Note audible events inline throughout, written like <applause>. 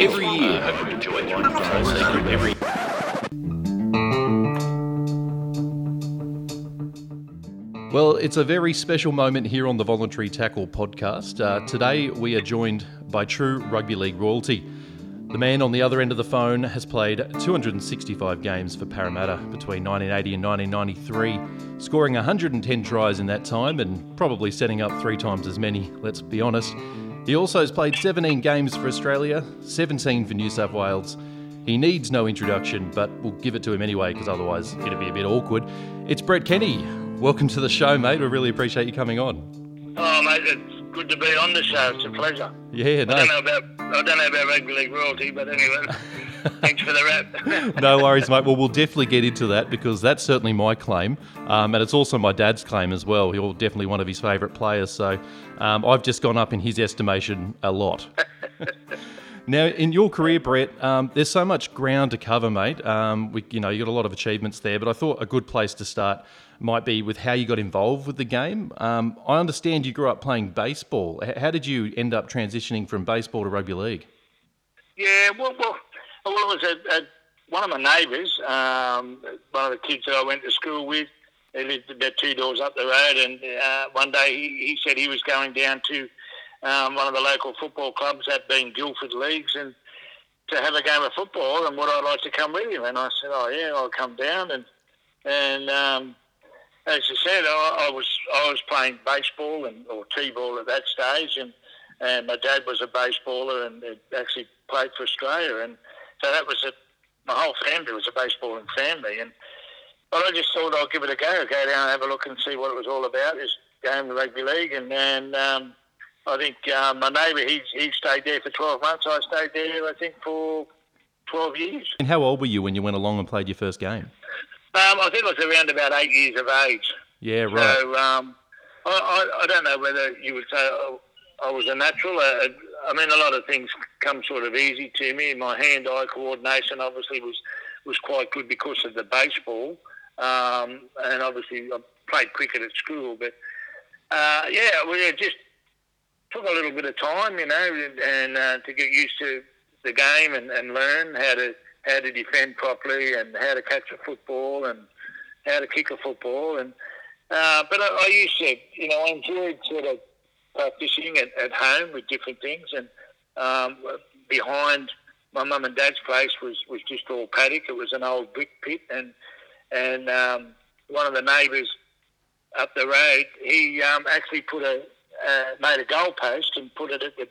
every year I've enjoyed them. Every Well, it's a very special moment here on the Voluntary Tackle podcast. Uh, today we are joined by true rugby league royalty. The man on the other end of the phone has played 265 games for Parramatta between 1980 and 1993, scoring 110 tries in that time and probably setting up three times as many, let's be honest. He also has played 17 games for Australia, 17 for New South Wales. He needs no introduction, but we'll give it to him anyway because otherwise it'd be a bit awkward. It's Brett Kenny. Welcome to the show, mate. We really appreciate you coming on. Oh, mate, it's good to be on the show. It's a pleasure. Yeah, no. I don't know about I don't know about rugby league royalty, but anyway, <laughs> thanks for the rap. <laughs> no worries, mate. Well, we'll definitely get into that because that's certainly my claim, um, and it's also my dad's claim as well. You're definitely one of his favourite players, so um, I've just gone up in his estimation a lot. <laughs> Now, in your career, Brett, um, there's so much ground to cover, mate. Um, we, you know, you got a lot of achievements there, but I thought a good place to start might be with how you got involved with the game. Um, I understand you grew up playing baseball. H- How did you end up transitioning from baseball to rugby league? yeah, well, well, well it was a, one of my neighbours, um, one of the kids that I went to school with. They lived about two doors up the road, and uh, one day he, he said he was going down to um, one of the local football clubs, that being Guildford Leagues, and to have a game of football, and would I like to come with him? And I said, oh yeah, I'll come down, and and um, as I said, I, I was I was playing baseball and or t-ball at that stage, and and my dad was a baseballer and actually played for Australia, and so that was a my whole family was a baseballing family, and but I just thought I'll give it a go, go down and have a look and see what it was all about, this game of rugby league, and and um, I think um, my neighbour he he stayed there for twelve months, I stayed there I think for twelve years. And how old were you when you went along and played your first game? Um, I think I was around about eight years of age. Yeah, right. So um, I, I, I don't know whether you would say I, I was a natural. I mean, a lot of things come sort of easy to me. My hand-eye coordination obviously was was quite good because of the baseball, um, and obviously I played cricket at school. But uh, yeah, we just took a little bit of time, you know, and, and uh, to get used to the game and, and learn how to how to defend properly and how to catch a football and how to kick a football. And uh, but I, I used to, you know, I enjoyed sort of practicing at, at home with different things. And um, behind my mum and dad's place was, was just all paddock. It was an old brick pit, and and um, one of the neighbours up the road, he um, actually put a uh, made a goalpost and put it at the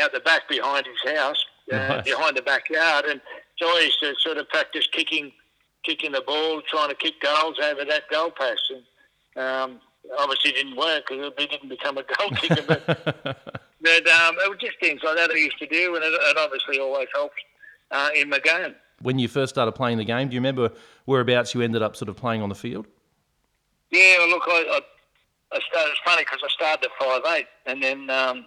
out the back behind his house, uh, Nice. behind the backyard, and so I used to sort of practice kicking, kicking the ball, trying to kick goals over that goalpost, and um, obviously didn't work because he didn't become a goal kicker. But, <laughs> but um, it was just things like that I used to do, and it, it obviously always helped uh, in my game. when you first started playing the game, do you remember whereabouts you ended up sort of playing on the field? Yeah, well, look, I, I, I started. It's funny because I started at five eight, and then um,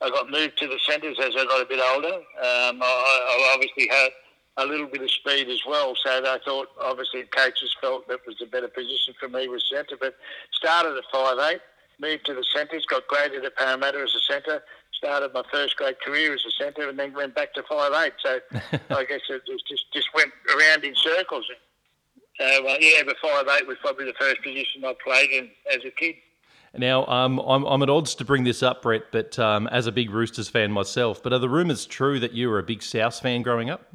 I got moved to the centres as I got a bit older. Um, I, I obviously had a little bit of speed as well, so I thought obviously coaches felt that was a better position for me was centre. But started at five eight, moved to the centres, got graded at Parramatta as a centre. Started my first grade career as a centre, and then went back to five eight. So <laughs> I guess it just just just went around in circles. So uh, yeah, but five eight was probably the first position I played in as a kid. Now, um, I'm, I'm at odds to bring this up, Brett, but um, as a big Roosters fan myself, but are the rumours true that you were a big South fan growing up?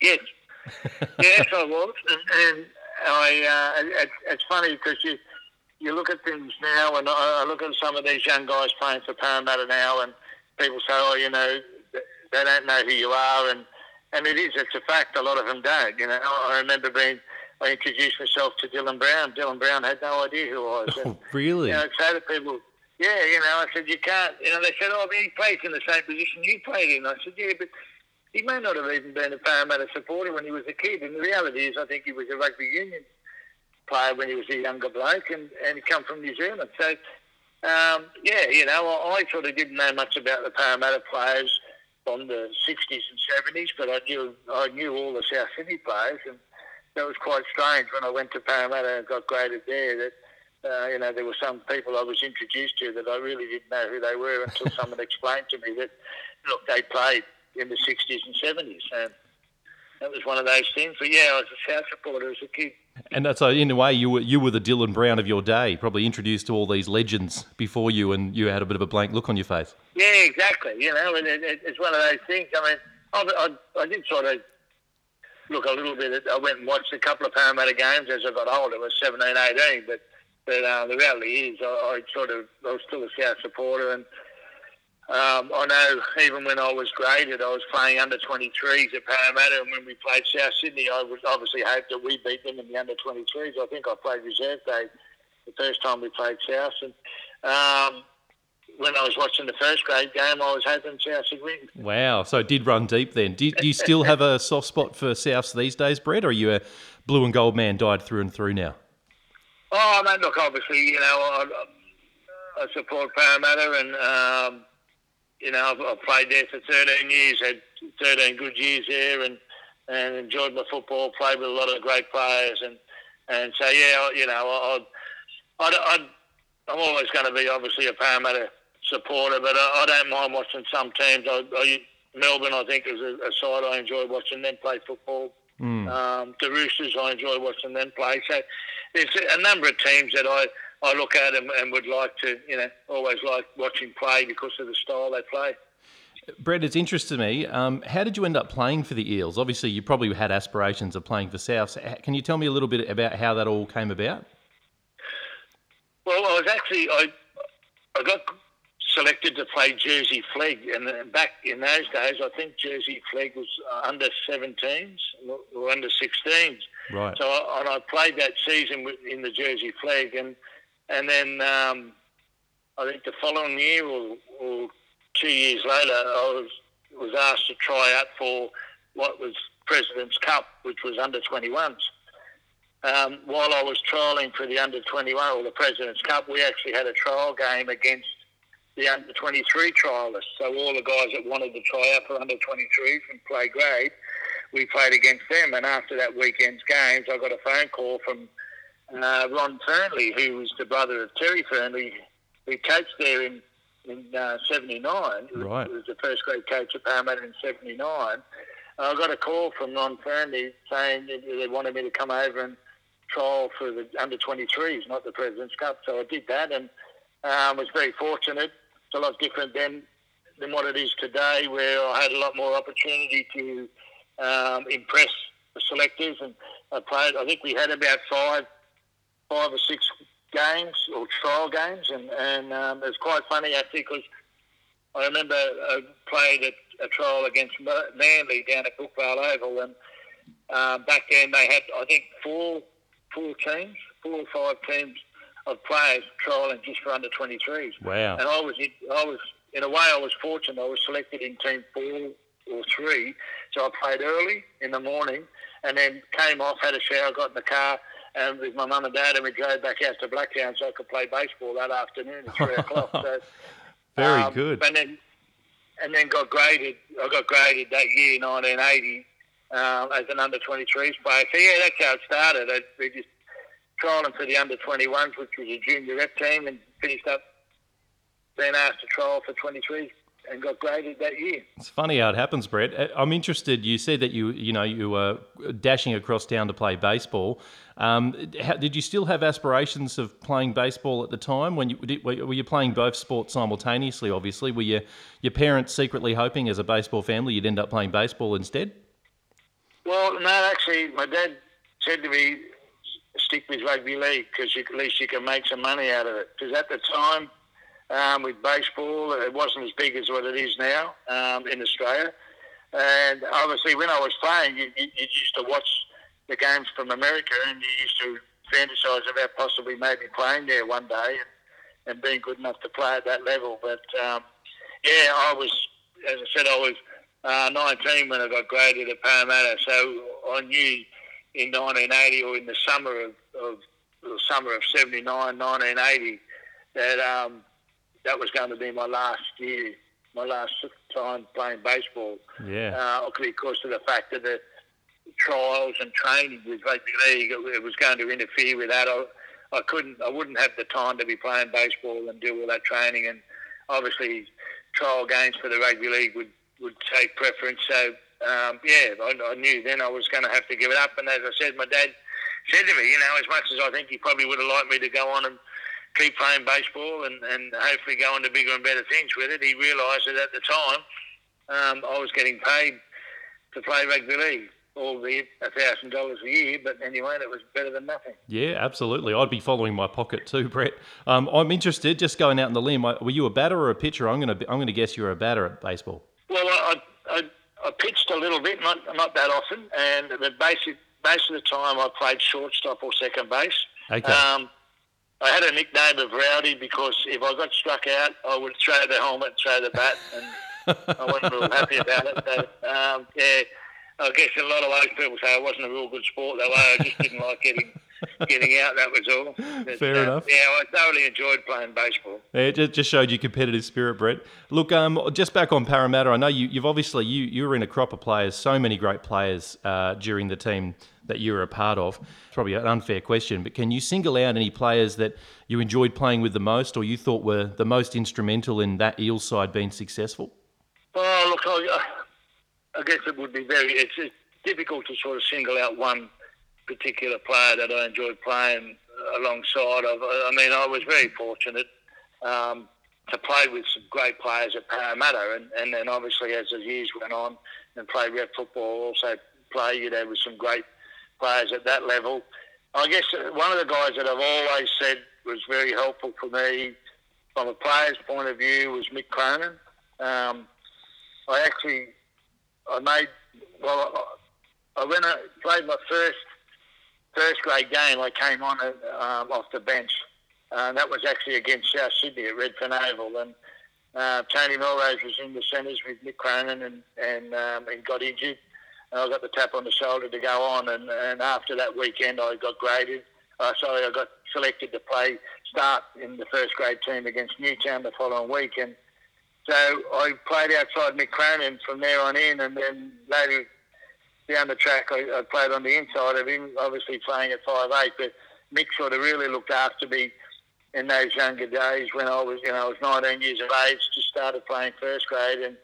Yes, <laughs> yes, I was, and, and I. Uh, it, it's funny because you you look at things now, and I, I look at some of these young guys playing for Parramatta now, and people say, "Oh, you know, they don't know who you are," and and it is. It's a fact. A lot of them don't. You know, I remember being. I introduced myself to Dylan Brown. Dylan Brown had no idea who I was. And, really? you know, say to people, yeah, you know, I said, you can't, you know, they said, oh, but he plays in the same position you played in. I said, yeah, but he may not have even been a Parramatta supporter when he was a kid. And the reality is, I think he was a rugby union player when he was a younger bloke, and, and he come from New Zealand. So, um, yeah, you know, I, I sort of didn't know much about the Parramatta players from the 60s and 70s, but I knew I knew all the South Sydney players, and that was quite strange when I went to Parramatta and got graded there that uh, you know, there were some people I was introduced to that I really didn't know who they were until <laughs> someone explained to me that, look, they played in the 60s and 70s. And that was one of those things. But yeah, I was a South supporter as a kid. And so, in a way, you were you were the Dylan Brown of your day, probably introduced to all these legends before you, and you had a bit of a blank look on your face. Yeah, exactly. You know, and it, it, it's one of those things. I mean, I, I, I did sort of look a little bit. At, I went and watched a couple of Parramatta games as I got older. I was 17, 18, but but uh, the reality is, I, I sort of I was still a South supporter, and um, I know even when I was graded, I was playing under 23s at Parramatta, and when we played South Sydney, I was obviously hoped that we beat them in the under 23s. I think I played reserve day the first time we played South, and um, when I was watching the first grade game, I was hoping South would win. Wow! So it did run deep then. Do, do you still have a soft spot for Souths these days, Brett, or are you a blue and gold man, dyed through and through now? Oh, man, look, obviously, you know, I, I support Parramatta, and um, you know, I've, I've, played there for 13 years, had 13 good years there, and and enjoyed my football. Played with a lot of great players, and and so yeah, you know, I, I, I, I'm always going to be obviously a Parramatta supporter, but I, I don't mind watching some teams. I, I, Melbourne, I think, is a, a side I enjoy watching them play football. Mm. Um, the Roosters, I enjoy watching them play. So there's a number of teams that I, I look at and, and would like to, you know, always like watching play because of the style they play. Brett, it's interesting to me. Um, how did you end up playing for the Eels? Obviously, you probably had aspirations of playing for South. Can you tell me a little bit about how that all came about? Well, I was actually I I got selected to play Jersey Flegg, and back in those days, I think Jersey Flegg was uh, under 17s or under 16s. Right. So I, and I played that season in the Jersey Flegg, and and then um, I think the following year or, or two years later, I was was asked to try out for what was President's Cup, which was under 21s. Um, while I was trialling for the under 21 or the President's Cup, we actually had a trial game against the under 23 trialists. So all the guys that wanted to try out for under 23 from play grade, we played against them. And after that weekend's games, I got a phone call from uh, Ron Fearnley, who was the brother of Terry Fearnley, who coached there in in uh, 79. Right. He was the first grade coach at Parramatta in 79. I got a call from Ron Fearnley saying that they wanted me to come over and trial for the under 23s, not the President's Cup. So I did that and um, was very fortunate it's a lot different then than what it is today, where I had a lot more opportunity to um, impress the selectors. And I played. I think we had about five, five or six games or trial games, and and um, it was quite funny actually because I remember I played a, a trial against Manly down at Brookvale Oval, and um, back then they had I think four four teams, four or five teams of players trialing just for under 23s. Wow. And I was, I was, in a way, I was fortunate. I was selected in team four or three. So I played early in the morning and then came off, had a shower, got in the car, and with my mum and dad, and we drove back out to Blacktown so I could play baseball that afternoon at three o'clock. So, <laughs> Very um, good. And then, and then got graded. I got graded that year, 1980, um, as an under 23s player. So yeah, that's how it started. I, we just trialling for the under 21s, which was a junior rep team, and finished up being asked to trial for 23 and got graded that year. It's funny how it happens, Brett. Uh, I'm interested. You said that you you know you were dashing across town to play baseball. Um, how, did you still have aspirations of playing baseball at the time? When you did, were you playing both sports simultaneously? Obviously, were you, your parents secretly hoping, as a baseball family, you'd end up playing baseball instead? Well, no, actually, my dad said to me, stick with rugby league because at least you can make some money out of it. Because at the time, um, with baseball, it wasn't as big as what it is now um, in Australia. And obviously, when I was playing, you, you, you, used to watch the games from America, and you used to fantasize about possibly maybe playing there one day and, and being good enough to play at that level. But um, yeah, I was, as I said, I was uh, 19 when I got graded at Parramatta, so I knew in 1980 or in the summer of, of the summer of 79, 1980, that um, that was going to be my last year, my last time playing baseball. Yeah. Uh, because of the fact that the trials and training with rugby league, it, was going to interfere with that. I, I couldn't, I wouldn't have the time to be playing baseball and do all that training. And obviously, trial games for the rugby league would would take preference. So um, yeah, I, I knew then I was going to have to give it up. And as I said, my dad said to me, you know, as much as I think he probably would have liked me to go on and keep playing baseball and, and hopefully go on to bigger and better things with it, he realised that at the time um, I was getting paid to play rugby league albeit a thousand dollars a year, but anyway, it was better than nothing. Yeah, absolutely. I'd be following my pocket too, Brett. Um, I'm interested. Just going out on the limb, were you a batter or a pitcher? I'm going to I'm going to guess you're a batter at baseball. Well, I, I, I pitched a little bit, not not that often, and the basic most of the time I played shortstop or second base. Okay. Um, I had a nickname of Rowdy because if I got struck out, I would throw the helmet, throw the bat, and I wasn't real happy about it. So, um, yeah, I guess a lot of those people say I wasn't a real good sport that way. I just didn't <laughs> like getting getting out. That was all. But, Fair uh, enough. Yeah, I thoroughly enjoyed playing baseball. Yeah, it just showed you competitive spirit, Brett. Look, um, just back on Parramatta, I know you, you've obviously you you were in a crop of players, so many great players uh, during the team that you were a part of. It's probably an unfair question, but can you single out any players that you enjoyed playing with the most, or you thought were the most instrumental in that Eels side being successful? Oh, look, I, I guess it would be very. It's, it's difficult to sort of single out one particular player that I enjoyed playing alongside of. I mean, I was very fortunate um, to play with some great players at Parramatta, and, and then obviously as the years went on and played rep football, also play you know with some great players at that level. I guess one of the guys that I've always said was very helpful for me from a player's point of view was Mick Cronin. Um, I actually I made well. I when I played my first first grade game, I came on um, off the bench. Uh, that was actually against South Sydney at Redfern Oval, and uh, Tony Melrose was in the centres with Mick Cronin, and and, um, and got injured. And I got the tap on the shoulder to go on, and, and after that weekend, I got graded. Uh, sorry, I got selected to play start in the first grade team against Newtown the following week, and so I played outside Cronin from there on in, and then later down the track, I, I played on the inside of him, obviously playing at five eight. But Mick sort of really looked after me in those younger days when I was, you know, I was 19 years of age, just started playing first grade, and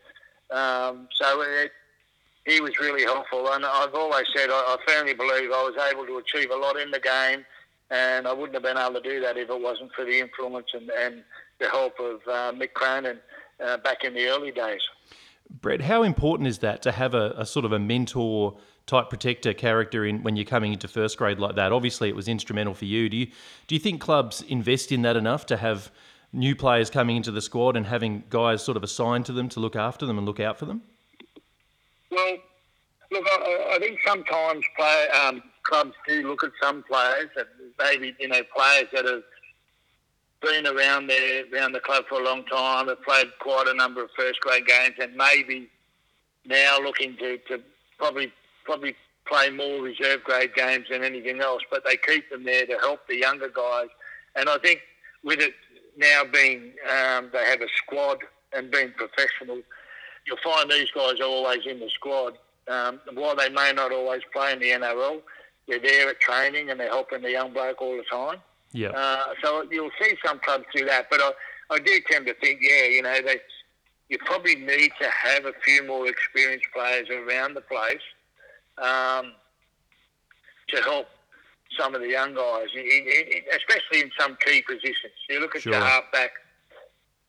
um, so it, he was really helpful. And I've always said I, I firmly believe I was able to achieve a lot in the game, and I wouldn't have been able to do that if it wasn't for the influence and, and the help of uh, Mick Cronin uh, back in the early days. Brett, how important is that to have a, a, sort of a mentor type protector character in when you're coming into first grade like that? Obviously, it was instrumental for you. Do you do you think clubs invest in that enough to have new players coming into the squad and having guys sort of assigned to them to look after them and look out for them? Well, look, I, I think sometimes play, um, clubs do look at some players that maybe you know players that have been around there, around the club for a long time. Have played quite a number of first grade games, and maybe now looking to, to probably probably play more reserve grade games than anything else. But they keep them there to help the younger guys. And I think with it now being um, they have a squad and being professional, you'll find these guys are always in the squad. Um, while they may not always play in the NRL, they're there at training and they're helping the young bloke all the time. Yeah. Uh, so you'll see some clubs do that, but I, I do tend to think, yeah, you know, they you probably need to have a few more experienced players around the place um, to help some of the young guys, especially in some key positions. You look at sure. the halfback,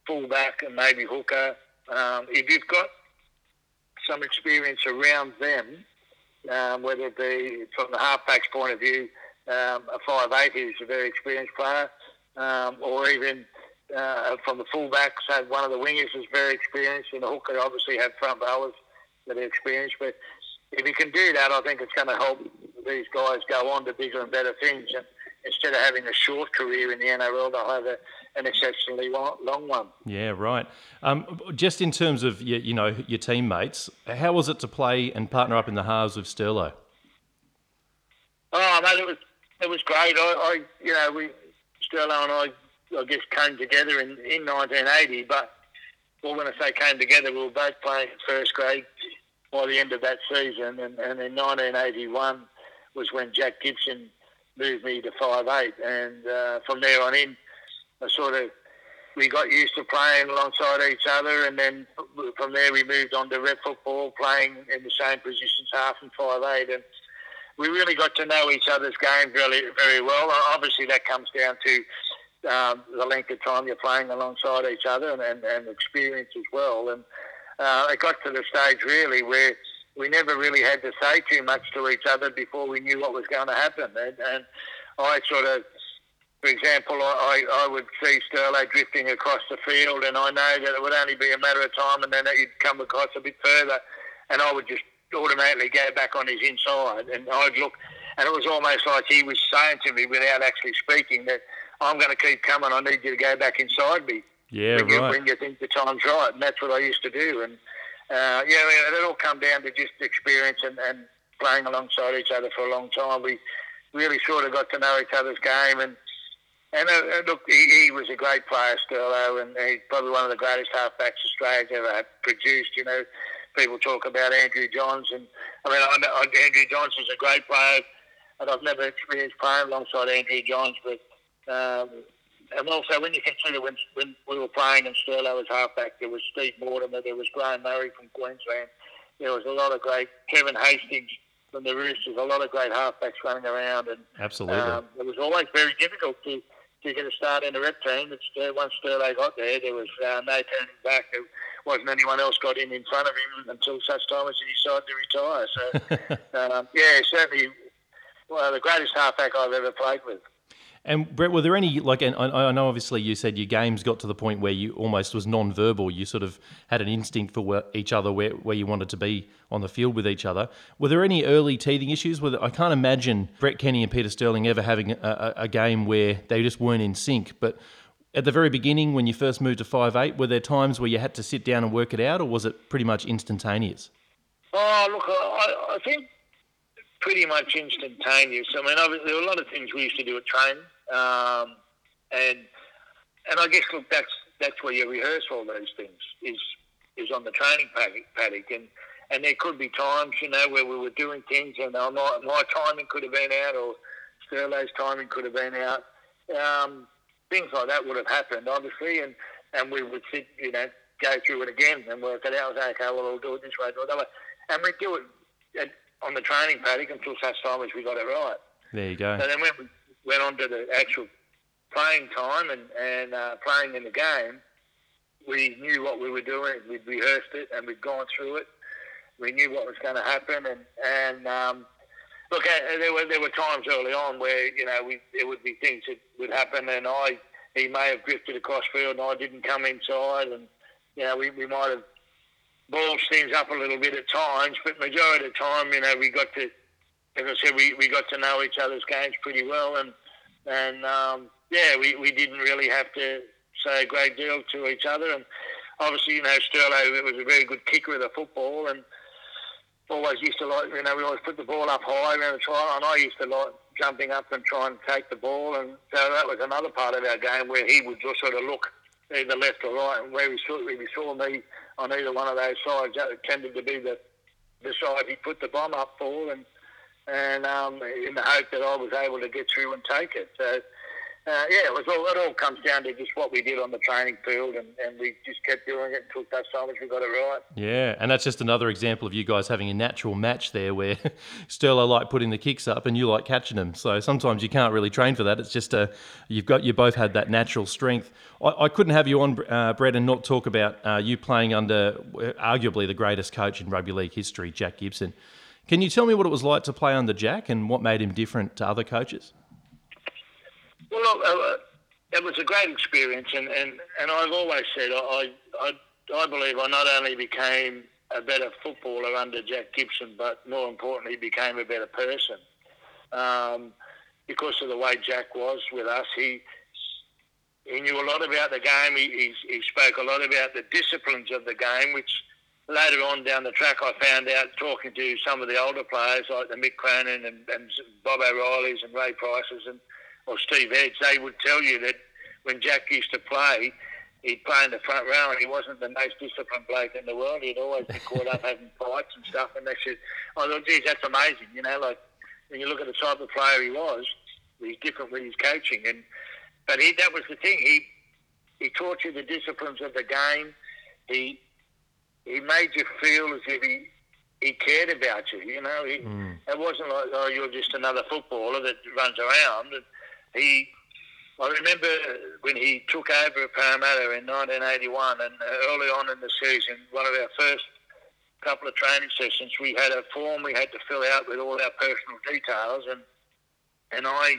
fullback, and maybe hooker. Um, if you've got some experience around them, um, whether it be from the halfback's point of view, um, a five eight who's a very experienced player, um, or even uh, from the fullbacks, so one of the wingers is very experienced, and the hooker obviously have front rowers that are experienced. But if you can do that, I think it's going to help these guys go on to bigger and better things. And instead of having a short career in the NRL, they'll have a, an exceptionally long, long one. Yeah, right. Um, just in terms of your, you know your teammates, how was it to play and partner up in the halves with Sterlo? Oh, mate, it was it was great. I, I you know, we Sterlo and I, I guess, came together in, in 1980. But well, when I say came together, we were both playing first grade by the end of that season, and, and in 1981 was when Jack Gibson moved me to five eight, and uh, from there on in, I sort of we got used to playing alongside each other, and then from there we moved on to rep football, playing in the same positions, half and five eight, and we really got to know each other's game really very well. Obviously, that comes down to um, the length of time you're playing alongside each other and, and, and experience as well. And uh, it got to the stage really where we never really had to say too much to each other before we knew what was going to happen. And, and I sort of, for example, I, I would see Sterlo drifting across the field, and I know that it would only be a matter of time, and then that he'd come across a bit further, and I would just automatically go back on his inside, and I'd look, and it was almost like he was saying to me without actually speaking that I'm going to keep coming. I need you to go back inside me. Yeah, when right. You, when you think the time's right, and that's what I used to do. And uh, yeah, it all come down to just experience and, and playing alongside each other for a long time. We really sort of got to know each other's game, and and uh, look, he, he, was a great player, Sterlo, and he's probably one of the greatest halfbacks Australia's ever produced. You know, people talk about Andrew Johns, and I mean, I, I, Andrew Johns is a great player, and I've never experienced playing alongside Andrew Johns, but um, and also when you consider when when we were playing in Sterlo was halfback, there was Steve Mortimer, there was Graham Murray from Queensland, there was a lot of great Kevin Hastings from the Roosters, a lot of great halfbacks running around, and absolutely, um, it was always very difficult to to get a start in the rep team. It's, uh, once Sterlo got there, there was uh, no turning back. Wasn't anyone else got in in front of him until such time as he decided to retire. So, <laughs> um, yeah, certainly one of the greatest halfback I've ever played with. And Brett, were there any like? And I, know obviously you said your games got to the point where you almost was non-verbal. You sort of had an instinct for where, each other, where where you wanted to be on the field with each other. Were there any early teething issues? Where I can't imagine Brett Kenny and Peter Sterling ever having a, a, a game where they just weren't in sync. But at the very beginning, when you first moved to five eight, were there times where you had to sit down and work it out, or was it pretty much instantaneous? Oh, look, I, I think pretty much instantaneous. I mean, there were a lot of things we used to do at training um, and and I guess look, that's that's where you rehearse all those things is is on the training paddock, and and there could be times you know where we were doing things and my my timing could have been out or Sterlo's timing could have been out. Um, things like that would have happened obviously, and and we would sit you know go through it again and work it out. Okay, well we'll do it this way, do it that way, and we do it on the training paddock until such time as we got it right. There you go. So then when we went on to the actual playing time and, and uh, playing in the game, we knew what we were doing. We'd rehearsed it and we'd gone through it. We knew what was going to happen. And, and um, look, uh, there were there were times early on where you know we there would be things that would happen, and I he may have drifted across field and I didn't come inside, and you know we, we might have balled things up a little bit at times, but majority of the time, you know, we got to as I said, we, we got to know each other's games pretty well, and and um, yeah, we, we didn't really have to say a great deal to each other. And obviously, you know, Sterlo was a very good kicker of the football, and always used to like, you know, we always put the ball up high the trial, and I used to like jumping up and trying to take the ball, and so that was another part of our game where he would just sort of look either left or right, and where we saw, we saw me on either one of those sides, that tended to be the the side he put the bomb up for, and and um, in the hope that I was able to get through and take it. So, uh, yeah, it was all. It all comes down to just what we did on the training field, and, and we just kept doing it until such time as we got it right. Yeah, and that's just another example of you guys having a natural match there, where <laughs> Sterlo like putting the kicks up and you like catching them. So sometimes you can't really train for that. It's just a uh, you've got you both had that natural strength. I, I couldn't have you on, uh, Brett, and not talk about uh, you playing under uh, arguably the greatest coach in rugby league history, Jack Gibson. Can you tell me what it was like to play under Jack and what made him different to other coaches? Well, uh, it was a great experience, and, and, and I've always said I, I, I believe I not only became a better footballer under Jack Gibson, but more importantly, became a better person. Um, because of the way Jack was with us, he he knew a lot about the game. He, he, he spoke a lot about the disciplines of the game, which later on down the track, I found out talking to some of the older players like the Mick Cronin and, and Bob O'Reilly's and Ray Price's and or Steve Edge, they would tell you that when Jack used to play, he'd play in the front row and he wasn't the most disciplined bloke in the world. He'd always be caught up <laughs> having fights and stuff. And they said, "I thought, geez, that's amazing." You know, like when you look at the type of player he was, he's different with his coaching. And but he, that was the thing. He he taught you the disciplines of the game. He he made you feel as if he he cared about you. You know, he, mm. it wasn't like oh you're just another footballer that runs around. He, I remember when he took over at Parramatta in 1981, and early on in the season, one of our first couple of training sessions, we had a form we had to fill out with all our personal details, and and I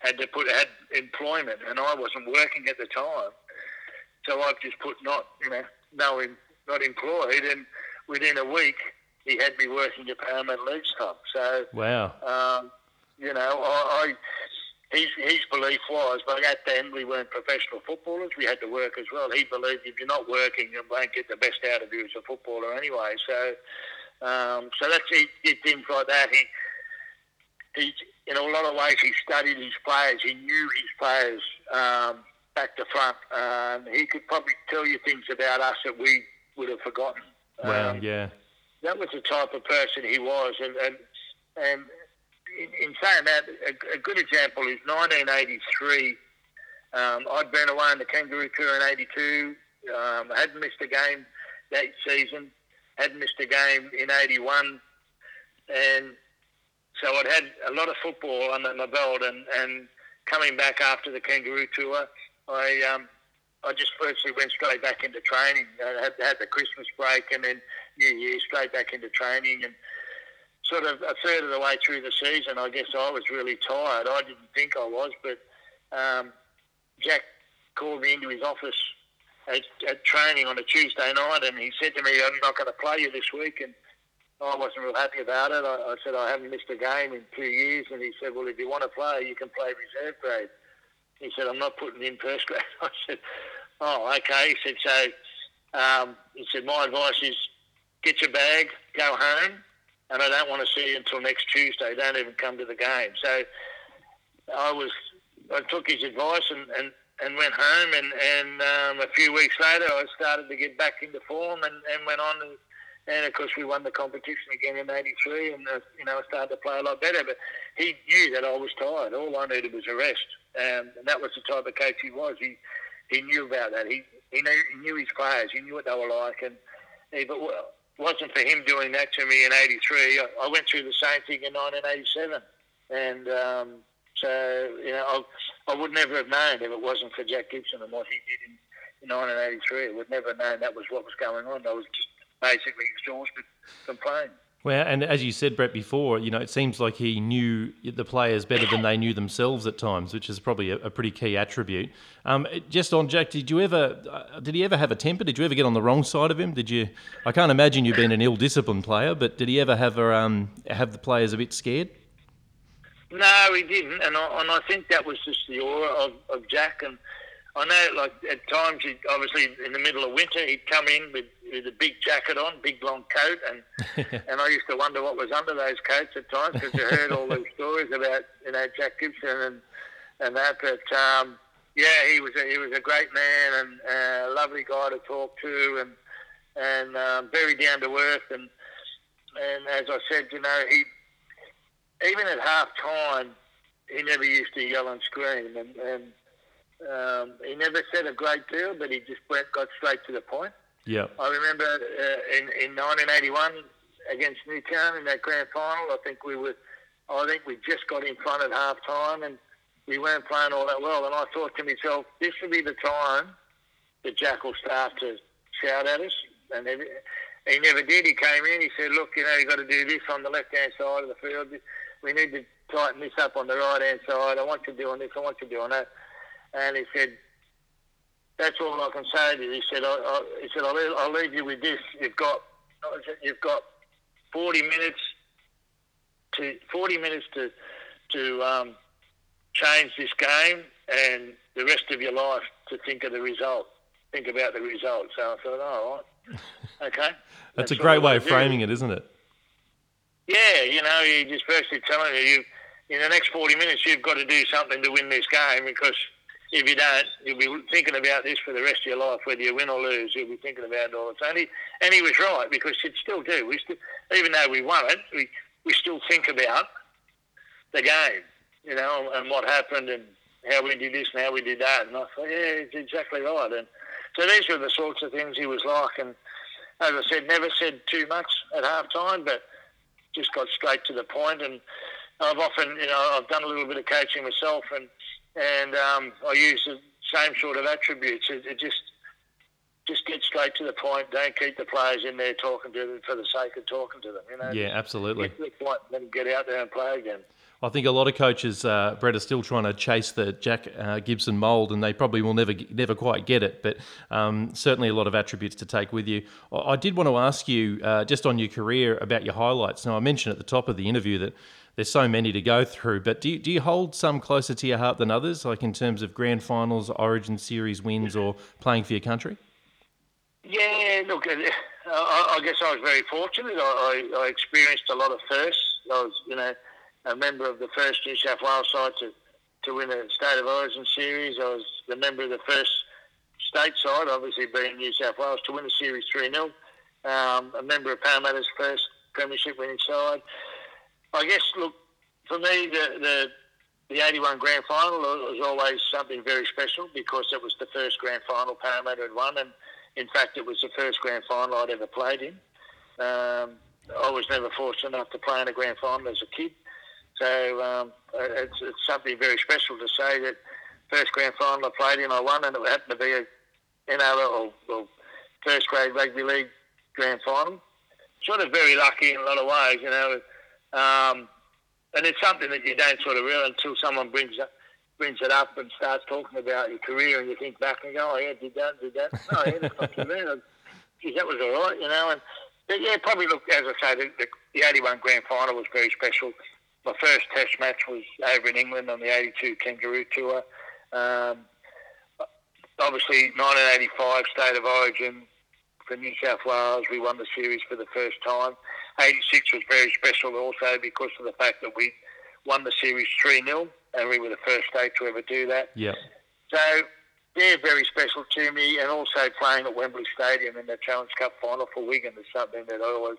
had to put had employment, and I wasn't working at the time, so I've just put not you know no not employed, and within a week he had me working at Parramatta Leagues Club. So wow, um, you know I, I his, his belief was, but at then we weren't professional footballers. We had to work as well. He believed if you're not working, you won't get the best out of you as a footballer anyway. So, um, so that's he did things like that. He, he, in a lot of ways, he studied his players. He knew his players um, back to front. Um, he could probably tell you things about us that we would have forgotten. Wow, um, yeah. That was the type of person he was, and and and in, in saying that, a, a, good example is 1983. Um, I'd been away on the Kangaroo Tour in '82. Um, I hadn't missed a game that season. Hadn't missed a game in '81, and so I'd had a lot of football under my belt. And, and coming back after the Kangaroo Tour, I um, I just firstly went straight back into training. I had, had the Christmas break and then New Year straight back into training and sort of a third of the way through the season, I guess I was really tired. I didn't think I was, but um, Jack called me into his office at, at, training on a Tuesday night, and he said to me, "I'm not going to play you this week." And I wasn't real happy about it. I, I, said I haven't missed a game in two years, and he said, "Well, if you want to play, you can play reserve grade." He said, "I'm not putting in first <laughs> grade." I said, "Oh, okay." He said, "So," um, he said, "My advice is get your bag, go home." And I don't want to see you until next Tuesday. Don't even come to the game. So I was, I took his advice and, and, and went home. And, and um, a few weeks later, I started to get back into form and, and went on. And, and of course, we won the competition again in '83, and uh, you know I started to play a lot better. But he knew that I was tired. All I needed was a rest, um, and that was the type of coach he was. He he knew about that. He he knew, he knew his players. He knew what they were like, and he, but well, wasn't for him doing that to me in '83, I, went through the same thing in 1987, and um, so you know I, I would never have known if it wasn't for Jack Gibson and what he did in, in 1983. I would never have known that was what was going on. I was just basically exhausted from playing. Well, and as you said, Brett, before, you know, it seems like he knew the players better than they knew themselves at times, which is probably a, a pretty key attribute. Um, just on Jack, did you ever, uh, did he ever have a temper? Did you ever get on the wrong side of him? Did you? I can't imagine you being an ill-disciplined player, but did he ever have a, um, have the players a bit scared? No, he didn't, and I, and I think that was just the aura of, of Jack and I know, like at times, obviously in the middle of winter, he'd come in with, with a big jacket on, big long coat, and <laughs> and I used to wonder what was under those coats at times because you heard all those stories about you know Jack Gibson and and that. But um, yeah, he was a, he was a great man and uh, a lovely guy to talk to, and and um, very down to earth, and and as I said, you know, he even at half time, he never used to yell and scream, and and um, he never said a great deal, but he just went got straight to the point. Yeah. I remember uh, in in 1981 against Newtown in that grand final. I think we were, I think we just got in front at half time, and we weren't playing all that well. And I thought to myself, this will be the time that Jack will start to shout at us. And he never did. He came in. He said, "Look, you know, you got to do this on the left hand side of the field. We need to tighten this up on the right hand side. I want you doing this. I want you doing that." and he said, "That's all I can say to you." He said, I, I, "He said I'll leave, I'll leave you with this. You've got you've got 40 minutes to 40 minutes to to um, change this game, and the rest of your life to think of the result. Think about the result." So I thought, "All right, <laughs> okay." That's, That's a great way of framing it, isn't it? Yeah, you know, you're just basically telling you, you in the next 40 minutes, you've got to do something to win this game because if you don't, you'll be thinking about this for the rest of your life, whether you win or lose. You'll be thinking about it all the time. And he, and he was right because you'd still do. We still, even though we won it, we, we still think about the game. you know, and what happened and how we did this and how we did that. And I thought, yeah, it's exactly right. And so these were the sorts of things he was like. And as I said, never said too much at half time, but just got straight to the point. And I've often, you know, I've done a little bit of coaching myself, and and um, I use the same sort of attributes. It, it, just just get straight to the point. Don't keep the players in there talking to them for the sake of talking to them. You know. Yeah, absolutely. Get to the point, then get out there and play again. I think a lot of coaches, uh, Brett, are still trying to chase the Jack uh, Gibson mould, and they probably will never never quite get it. But um, certainly a lot of attributes to take with you. I, I did want to ask you uh, just on your career about your highlights. Now, I mentioned at the top of the interview that there's so many to go through, but do you, do you hold some closer to your heart than others, like in terms of grand finals, Origin series wins, or playing for your country? Yeah, look, uh, I, I guess I was very fortunate. I, I, experienced a lot of firsts. I was, you know a member of the first New South Wales side to, to win a State of Origin series. I was the member of the first state side, obviously being New South Wales, to win the series 3 0. Um, a member of Parramatta's first premiership winning side. I guess, look, for me, the, the the 81 grand final was always something very special because it was the first grand final Parramatta had won, and in fact, it was the first grand final I'd ever played in. Um, I was never fortunate enough to play in a grand final as a kid. So um, it's, it's something very special to say that first grand final I played in, I won, and it happened to be a NRL or, or first grade rugby league grand final. Sort of very lucky in a lot of ways, you know. Um, and it's something that you don't sort of realize until someone brings up, brings it up and starts talking about your career, and you think back and go, "Oh yeah, did that, did that." <laughs> Oh yeah, that's not too bad. Geez, that was all right, you know. And but yeah, probably look as I say, the, the, the 81 grand final was very special my first Test match was over in England on the '82 Kangaroo Tour. Um, obviously, 1985 State of Origin for New South Wales. We won the series for the first time. 86 was very special also because of the fact that we won the series 3 0, and we were the first state to ever do that. Yeah. So they're very special to me, and also playing at Wembley Stadium in the Challenge Cup final for Wigan is something that I always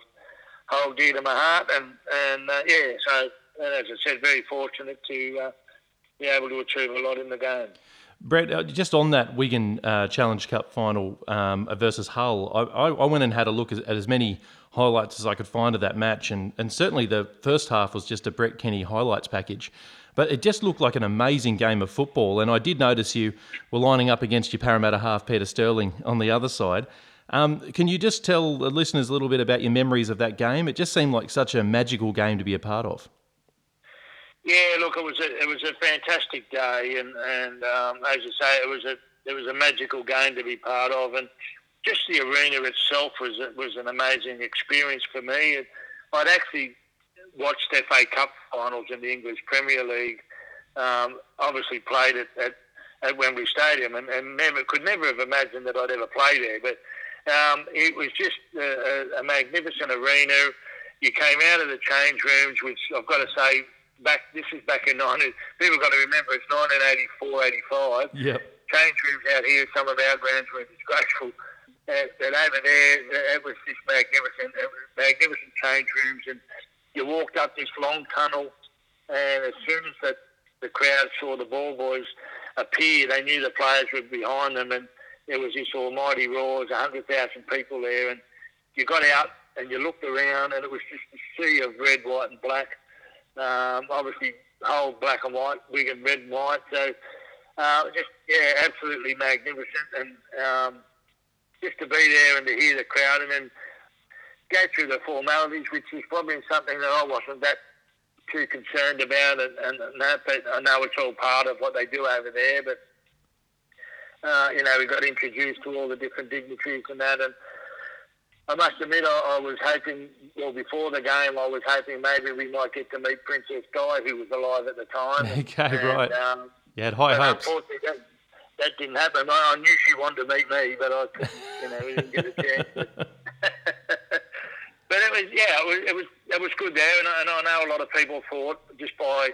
hold dear to my heart. And, and uh, yeah, so and as I said, very fortunate to uh, be able to achieve a lot in the game. Brett, uh, just on that Wigan uh, Challenge Cup final um, versus Hull, I, I, went and had a look at, as many highlights as I could find of that match, and, and certainly the first half was just a Brett Kenny highlights package. But it just looked like an amazing game of football, and I did notice you were lining up against your Parramatta half, Peter Sterling, on the other side. Um, can you just tell the listeners a little bit about your memories of that game? It just seemed like such a magical game to be a part of. Yeah, look, it was a it was a fantastic day, and and um, as you say, it was a it was a magical game to be part of, and just the arena itself was was an amazing experience for me. I'd actually watched FA Cup finals in the English Premier League. Um, obviously, played at, at, at Wembley Stadium, and, and never could never have imagined that I'd ever play there. But um, it was just a, a magnificent arena. You came out of the change rooms, which I've got to say back. This is back in 19. People got to remember it's 1984, 85. Yep. Change rooms out here. Some of our grounds were disgraceful. But over there, it was just magnificent. Was magnificent change rooms, and you walked up this long tunnel, and as soon as the the crowd saw the ball boys appear, they knew the players were behind them, and there was this almighty roar. There's 100,000 people there, and you got out and you looked around, and it was just a sea of red, white, and black. Um, obviously, Hull black and white, Wigan red and white. So, uh, just yeah, absolutely magnificent, and um, just to be there and to hear the crowd, and then go through the formalities, which is probably something that I wasn't that too concerned about, and, and, and that. But I know it's all part of what they do over there. But uh, you know, we got introduced to all the different dignitaries and that, and I must admit, I, I, was hoping, well, before the game, I was hoping maybe we might get to meet Princess Di, who was alive at the time. <laughs> Okay, and, right. Um, you had high hopes. Unfortunately, that, that, didn't happen. I, I, knew she wanted to meet me, but I couldn't, you know, we didn't get a chance. <laughs> but it was, yeah, it was, it was, it was good there, and I, and I know a lot of people thought just by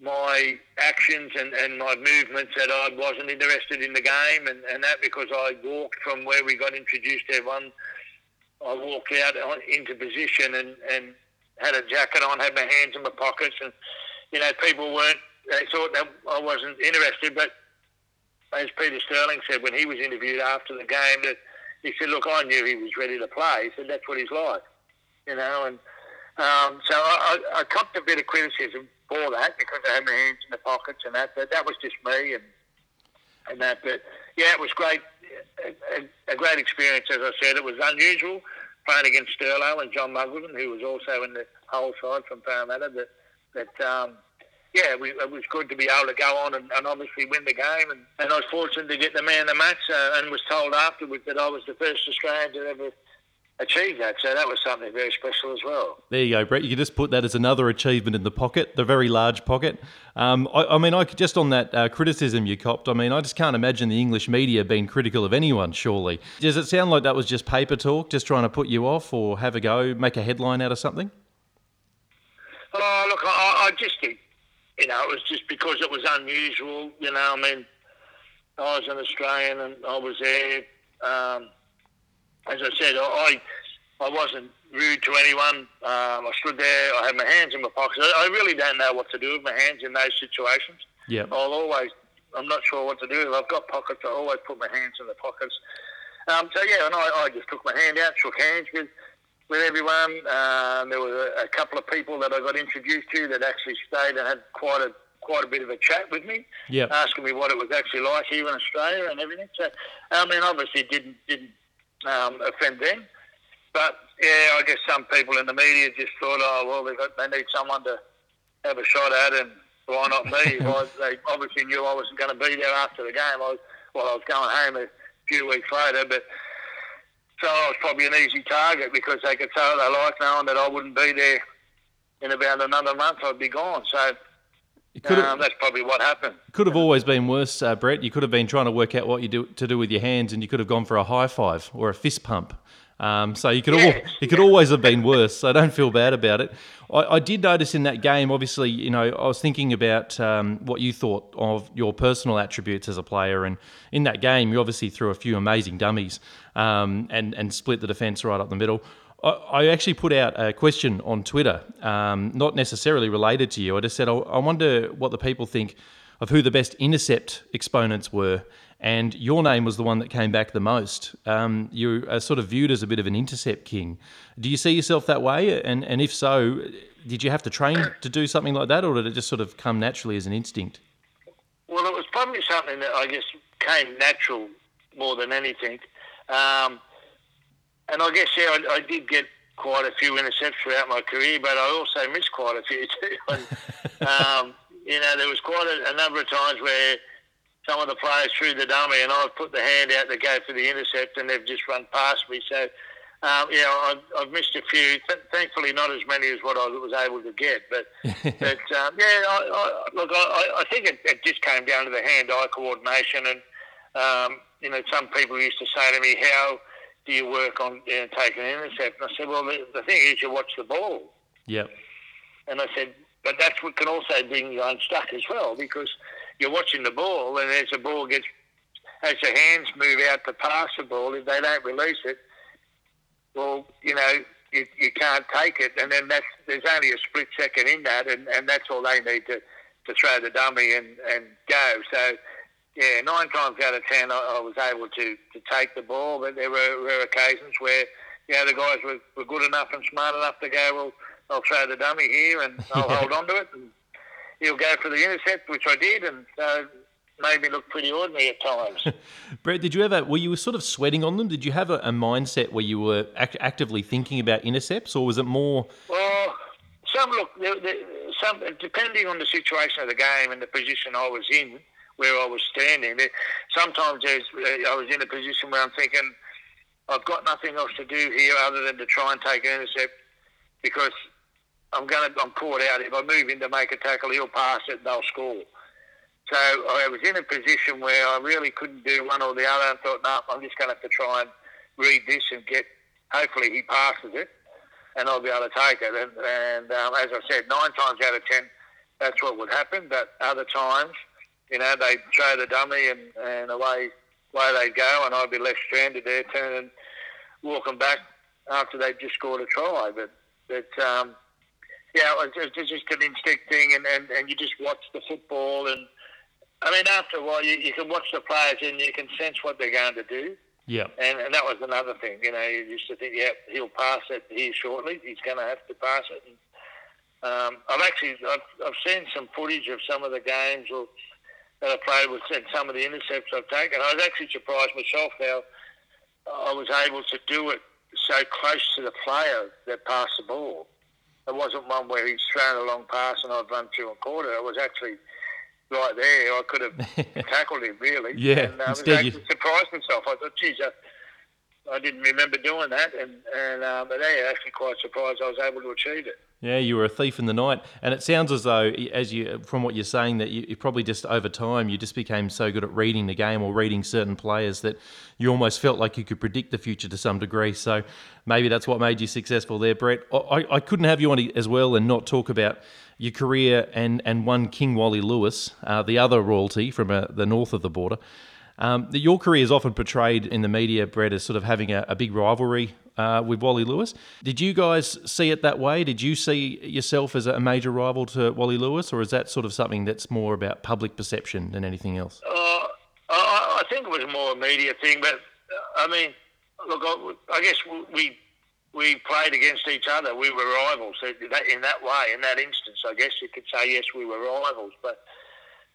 my actions and, and my movements that I wasn't interested in the game and, and that because I walked from where we got introduced to everyone I walked out into position and, and had a jacket on, had my hands in my pockets, and you know, people weren't. They thought that I wasn't interested, but as Peter Sterling said when he was interviewed after the game, that he said, "Look, I knew he was ready to play." He said, "That's what he's like," you know. And um, so I, I, I copped a bit of criticism for that because I had my hands in the pockets and that. But that was just me and and that. But yeah, it was great, a, a, great experience. As I said, it was unusual playing against Sterlo and John Muggleton, who was also in the Hull side from Parramatta. That that um, yeah, we, it was good to be able to go on and, and obviously win the game. And, and, I was fortunate to get the man of the match uh, and was told afterwards that I was the first Australian to ever achieve that. So that was something very special as well. There you go, Brett. You can just put that as another achievement in the pocket, the very large pocket. Um, I, I, mean, I just on that uh, criticism you copped. I mean, I just can't imagine the English media being critical of anyone. Surely, does it sound like that was just paper talk, just trying to put you off, or have a go, make a headline out of something? Oh, look, I, I just think you know, it was just because it was unusual. You know, I mean, I was an Australian and I was there. Um, as I said, I I wasn't rude to anyone. Um, I stood there. I had my hands in my pockets. I, I really don't know what to do with my hands in those situations. Yeah, I'll always. I'm not sure what to do. If I've got pockets, I always put my hands in the pockets. Um, so yeah, and I, I just took my hand out, shook hands with with everyone. Um, there were a, a, couple of people that I got introduced to that actually stayed and had quite a quite a bit of a chat with me, yep. asking me what it was actually like here in Australia and everything. So, I mean, obviously didn't didn't um, offend them, but yeah, I guess some people in the media just thought, oh well, they got, they need someone to have a shot at, and why not me? <laughs> well, they obviously knew I wasn't going to be there after the game. I was, well, I was going home a few weeks later, but so I was probably an easy target because they could say what they like, knowing that I wouldn't be there in about another month. I'd be gone. So um, that's probably what happened. Could have always been worse, uh, Brett. You could have been trying to work out what you do to do with your hands, and you could have gone for a high five or a fist pump. Um, so you could yes. it could always have been worse. So don't feel bad about it. I, I, did notice in that game, obviously, you know, I was thinking about um, what you thought of your personal attributes as a player, and in that game, you obviously threw a few amazing dummies um, and and split the defence right up the middle. I, actually put out a question on Twitter, um, not necessarily related to you. I just said I, I wonder what the people think of who the best intercept exponents were and your name was the one that came back the most. Um, you are sort of viewed as a bit of an intercept king. Do you see yourself that way? And and if so, did you have to train to do something like that, or did it just sort of come naturally as an instinct? Well, it was probably something that I guess came natural more than anything. Um, and I guess yeah, I, I, did get quite a few intercepts throughout my career, but I also missed quite a few <laughs> too. And, <laughs> um, you know, there was quite a, a number of times where some of the players threw the dummy, and I've put the hand out to go for the intercept, and they've just run past me. So, um, yeah, I've, I've, missed a few. Th- thankfully, not as many as what I was able to get. But, <laughs> but um, yeah, I, I, look, I, I think it, it, just came down to the hand-eye coordination, and um, you know, some people used to say to me, "How do you work on you know, taking an intercept?" And I said, "Well, the, the thing is, you watch the ball." Yep. And I said, but that's what can also bring you unstuck as well because you're watching the ball, and as the ball gets, as your hands move out to pass the ball, if they don't release it, well, you know, you, you can't take it, and then that's there's only a split second in that, and, and that's all they need to, to throw the dummy and, and go. So, yeah, nine times out of ten, I, I was able to, to take the ball, but there were, were occasions where, you know, the guys were, were good enough and smart enough to go, well, I'll throw the dummy here and I'll hold on to it. And, he'll go for the intercept, which I did, and uh, made me look pretty ordinary at times. <laughs> Brett, did you ever, were you sort of sweating on them? Did you have a, a mindset where you were act- actively thinking about intercepts, or was it more? Well, some look, some depending on the situation of the game and the position I was in, where I was standing. Sometimes uh, I was in a position where I'm thinking, I've got nothing else to do here other than to try and take an intercept because I'm going to, I'm caught out. If I move in to make a tackle, he'll pass it and they'll score. So I was in a position where I really couldn't do one or the other. and thought, no, I'm just going to have to try and read this and get. Hopefully, he passes it, and I'll be able to take it. And, and um, as I said, nine times out of ten, that's what would happen. But other times, you know, they'd throw the dummy and, and away away they'd go, and I'd be left stranded there, turning, walking back after they'd just scored a try. But but um, yeah, it was, it was just an instinct thing, and, and, and you just watch the football, and I mean, after a while, you, you can watch the players and you can sense what they're going to do. Yeah. And, and that was another thing, you know, you used to think, yeah, he'll pass it here shortly. He's going to have to pass it. And, um, I've actually I've, I've seen some footage of some of the games or, that I played with and some of the intercepts I've taken. I was actually surprised myself how I was able to do it so close to the player that passed the ball. It wasn't one where he's thrown a long pass and I've run through and caught it. It was actually right there. I could have <laughs> tackled him really. Yeah, and, uh, I was instead actually surprised myself. I thought, geez, I, I didn't remember doing that, and and uh, but yeah, actually quite surprised I was able to achieve it. Yeah, you were a thief in the night, and it sounds as though, as you from what you're saying, that you, you probably just over time you just became so good at reading the game or reading certain players that you almost felt like you could predict the future to some degree. So maybe that's what made you successful there, Brett. I, I couldn't have you on as well and not talk about your career and and one King Wally Lewis, uh, the other royalty from uh, the north of the border. Um, your career is often portrayed in the media, Brett, as sort of having a, a big rivalry uh, with Wally Lewis. Did you guys see it that way? Did you see yourself as a major rival to Wally Lewis, or is that sort of something that's more about public perception than anything else? Uh, I, I think it was more a media thing, but uh, I mean, look, I, I guess we we played against each other. We were rivals in that way. In that instance, I guess you could say yes, we were rivals, but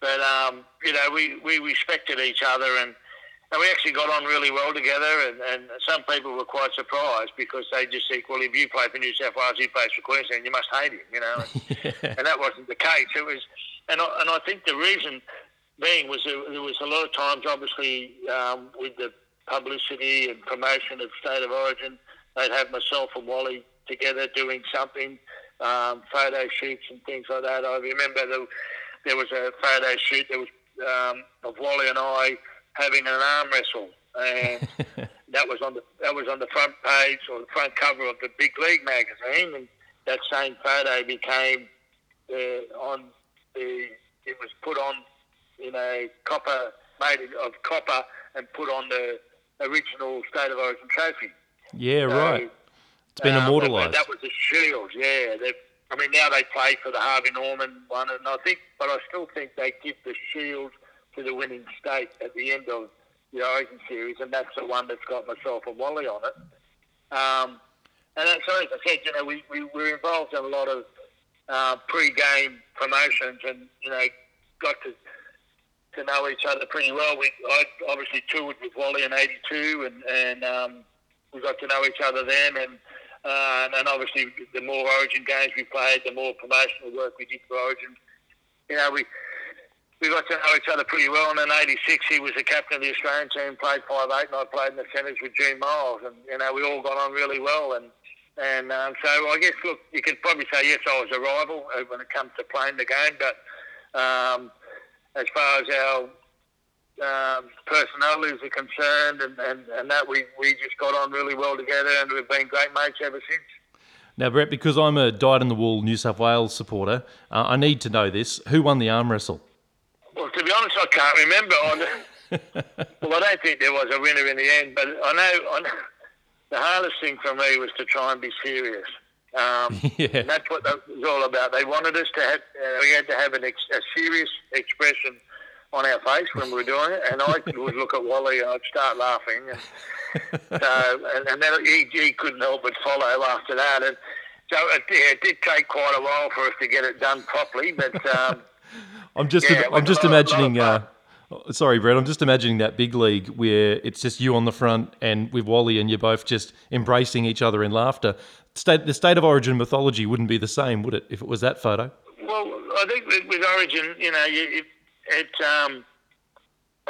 but um, you know, we, we respected each other and, and we actually got on really well together. And, and some people were quite surprised because they just think, well, if you play for New South Wales, he plays for Queensland, you must hate him, you know. yeah. <laughs> And that wasn't the case. It was, and I, and I think the reason being was there, there was a lot of times, obviously, um, with the publicity and promotion of State of Origin, they'd have myself and Wally together doing something, um, photo shoots and things like that. I remember the there was a photo shoot that was um, of Wally and I having an arm wrestle, and <laughs> that was on the that was on the front page or the front cover of the Big League magazine, and that same photo became uh, on the it was put on in a copper made of copper and put on the original State of Origin trophy. Yeah, so, right. It's been um, immortalised. That was a shield. Yeah, I mean, now they play for the Harvey Norman one, and I think, but I still think they give the shield to the winning state at the end of the Origin series, and that's the one that's got myself and Wally on it. Um, and so, as I said, you know, we, we were involved in a lot of uh, pre-game promotions, and you know, got to to know each other pretty well. We I obviously toured with Wally in '82, and and um, we got to know each other then, and uh, and, obviously, the more Origin games we played, the more promotional work we did for Origin. You know, we we got to know each other pretty well. And in '86, he was the captain of the Australian team, played five eight, and I played in the centres with Gene Miles, and you know, we all got on really well. And and um, so I guess, look, you could probably say yes, I was a rival uh, when it comes to playing the game, but um, as far as our um, personalities are concerned, and, and, and that we, we just got on really well together, and we've been great mates ever since. Now, Brett, because I'm a dyed in the wool New South Wales supporter, uh, I need to know this. Who won the arm wrestle? Well, to be honest, I can't remember. <laughs> well, I don't think there was a winner in the end, but I know, I know the hardest thing for me was to try and be serious. Um, <laughs> yeah. that's what that was all about. They wanted us to have, uh, we had to have an ex- a serious expression on our face when we were doing it, and I would look at Wally and I'd start laughing. And, so, <laughs> and, and then he, he couldn't help but follow after that. And so it, yeah, it did take quite a while for us to get it done properly, but. <laughs> Um, I'm just, yeah, I'm just imagining. Uh, sorry, Brett. I'm just imagining that big league where it's just you on the front and with Wally, and you're both just embracing each other in laughter. State, the state of origin mythology wouldn't be the same, would it, if it was that photo? Well, I think with, with Origin, you know, you, it um,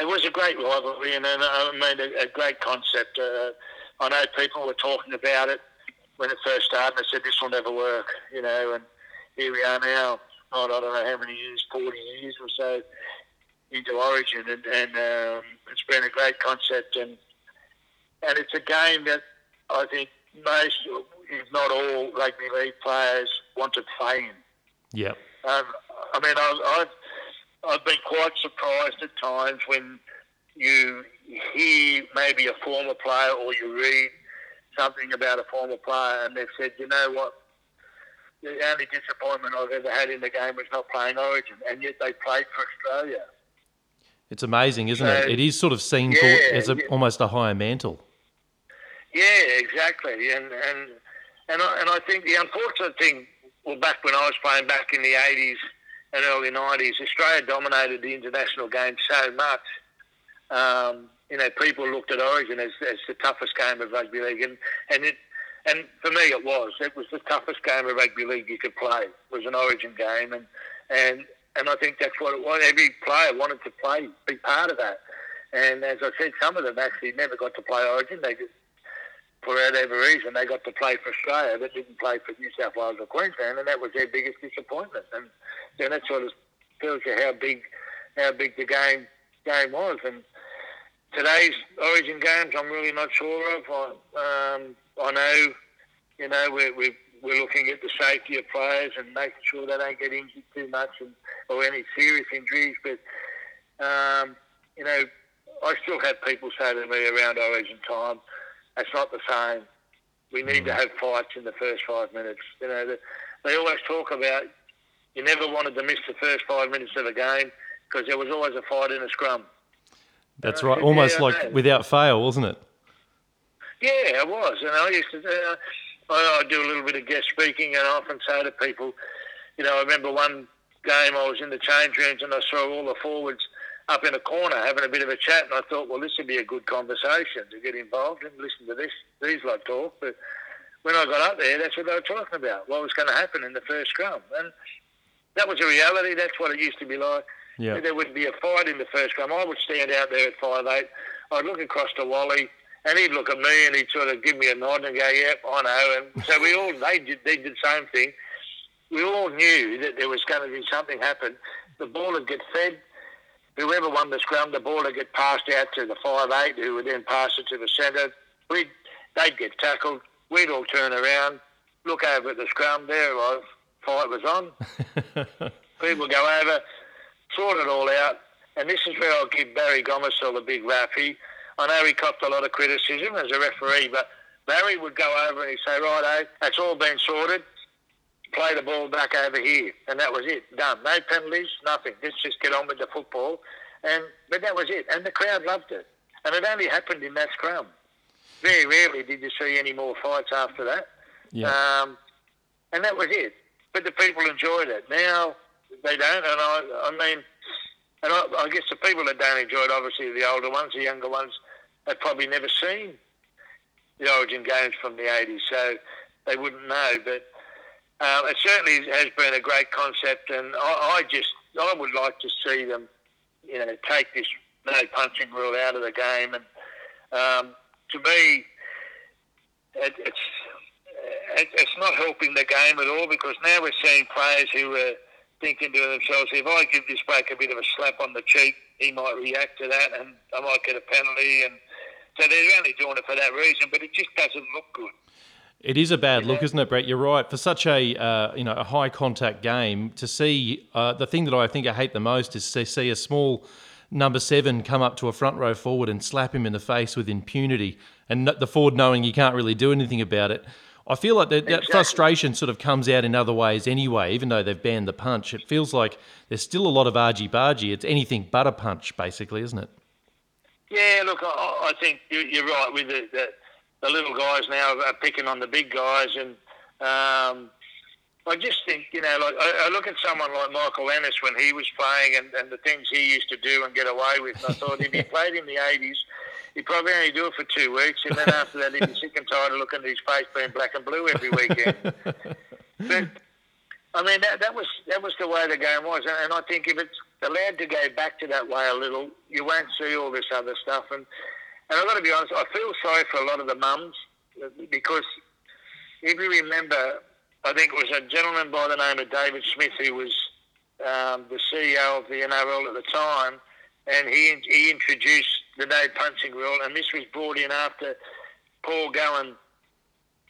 it was a great rivalry and, and I mean a, a great concept. Uh, I know people were talking about it when it first started. and They said this will never work, you know, and here we are now. I don't know how many years, forty years or so into Origin, and, and um, it's been a great concept, and and it's a game that I think most, if not all, rugby league players want to play in. Yeah. Um, I mean, I, I've I've been quite surprised at times when you hear maybe a former player or you read something about a former player and they've said, you know what, the only disappointment I've ever had in the game was not playing Origin, and yet they played for Australia. It's amazing, isn't So- it? It is sort of seen Yeah, for as a, yeah. almost a higher mantle. Yeah, exactly. And and and I, and I think the unfortunate thing, well, back when I was playing back in the eighties and early nineties, Australia dominated the international game so much. Um, you know, people looked at Origin as, as the toughest game of rugby league, and and it and for me it was. It was the toughest game of rugby league you could play. It was an Origin game, and and and I think that's what it was. Every player wanted to play, be part of that. And as I said, some of them actually never got to play Origin. They just for whatever reason, they got to play for Australia, but didn't play for New South Wales or Queensland, and that was their biggest disappointment. And then that sort of tells you how big, how big the game game was. And today's Origin games, I'm really not sure of. I, um, I know, you know, we're, we're we're looking at the safety of players and making sure they don't get injured too much and or any serious injuries. But um, you know, I still have people say to me around Origin time, it's not the same. We need to have fights in the first five minutes. You know, the, they always talk about you never wanted to miss the first five minutes of a game because there was always a fight in a scrum. That's Uh, right, almost yeah, like without fail, wasn't it? Yeah, it was, and I used to. Uh, I, I do a little bit of guest speaking, and I often say to people, you know, I remember one game I was in the change rooms and I saw all the forwards up in a corner having a bit of a chat, and I thought, well, this would be a good conversation to get involved and listen to this these lot talk. But when I got up there, that's what they were talking about. What was going to happen in the first scrum, and that was a reality. That's what it used to be like. Yeah. There would be a fight in the first scrum. I would stand out there at five eight. I'd look across to Wally, and he'd look at me, and he'd sort of give me a nod and go, "Yep, I know." And so we all they did they did the same thing. We all knew that there was going to be something happen. The ball would get fed. Whoever won the scrum, the ball would get passed out to the five eight, who would then pass it to the centre. We'd they'd get tackled. We'd all turn around, look over at the scrum. There it was. Fight was on. <laughs> People go over, sort it all out. And this is where I'll give Barry Gomersall a big rap. He, I know he copped a lot of criticism as a referee, but Barry would go over and he'd say, right, that's all been sorted. Play the ball back over here. And that was it. Done. No penalties, nothing. Let's just get on with the football. And But that was it. And the crowd loved it. And it only happened in that scrum. Very rarely did you see any more fights after that. Yeah. Um, and that was it. But the people enjoyed it. Now they don't, and I, I mean, and I, I guess the people that don't enjoy it, obviously the older ones, the younger ones, have probably never seen the Origin games from the '80s, so they wouldn't know. But um, it certainly has been a great concept, and I, I just I would like to see them, you know, take this no punching rule out of the game, and um, to me, it, it's it, it's not helping the game at all because now we're seeing players who are thinking to themselves, if I give this bloke a bit of a slap on the cheek, he might react to that and I might get a penalty. And so they're only doing it for that reason, but it just doesn't look good. It is a bad look, isn't it, Brett? You're right. For such a uh, you know a high contact game, to see uh, the thing that I think I hate the most is to see a small number seven come up to a front row forward and slap him in the face with impunity, and the forward knowing you can't really do anything about it. I feel like that, that Exactly. frustration sort of comes out in other ways anyway, even though they've banned the punch. It feels like there's still a lot of argy bargy. It's anything but a punch, basically, isn't it? Yeah, look, I, I think you- you're right with the, the, the little guys now are picking on the big guys, and um, I just think you know, like I, I look at someone like Michael Ennis when he was playing and, and the things he used to do and get away with. And I thought if he <laughs> played in the '80s, he'd probably only do it for two weeks, and then after that, he'd be sick and tired of looking at his face being black and blue every weekend. <laughs> but I mean, that, that was that was the way the game was, and, and I think if it's allowed to go back to that way a little, you won't see all this other stuff. And and I've got to be honest, I feel sorry for a lot of the mums because if you remember, I think it was a gentleman by the name of David Smith who was um, the CEO of the NRL at the time, and he he introduced the no punching rule, and this was brought in after Paul Gallen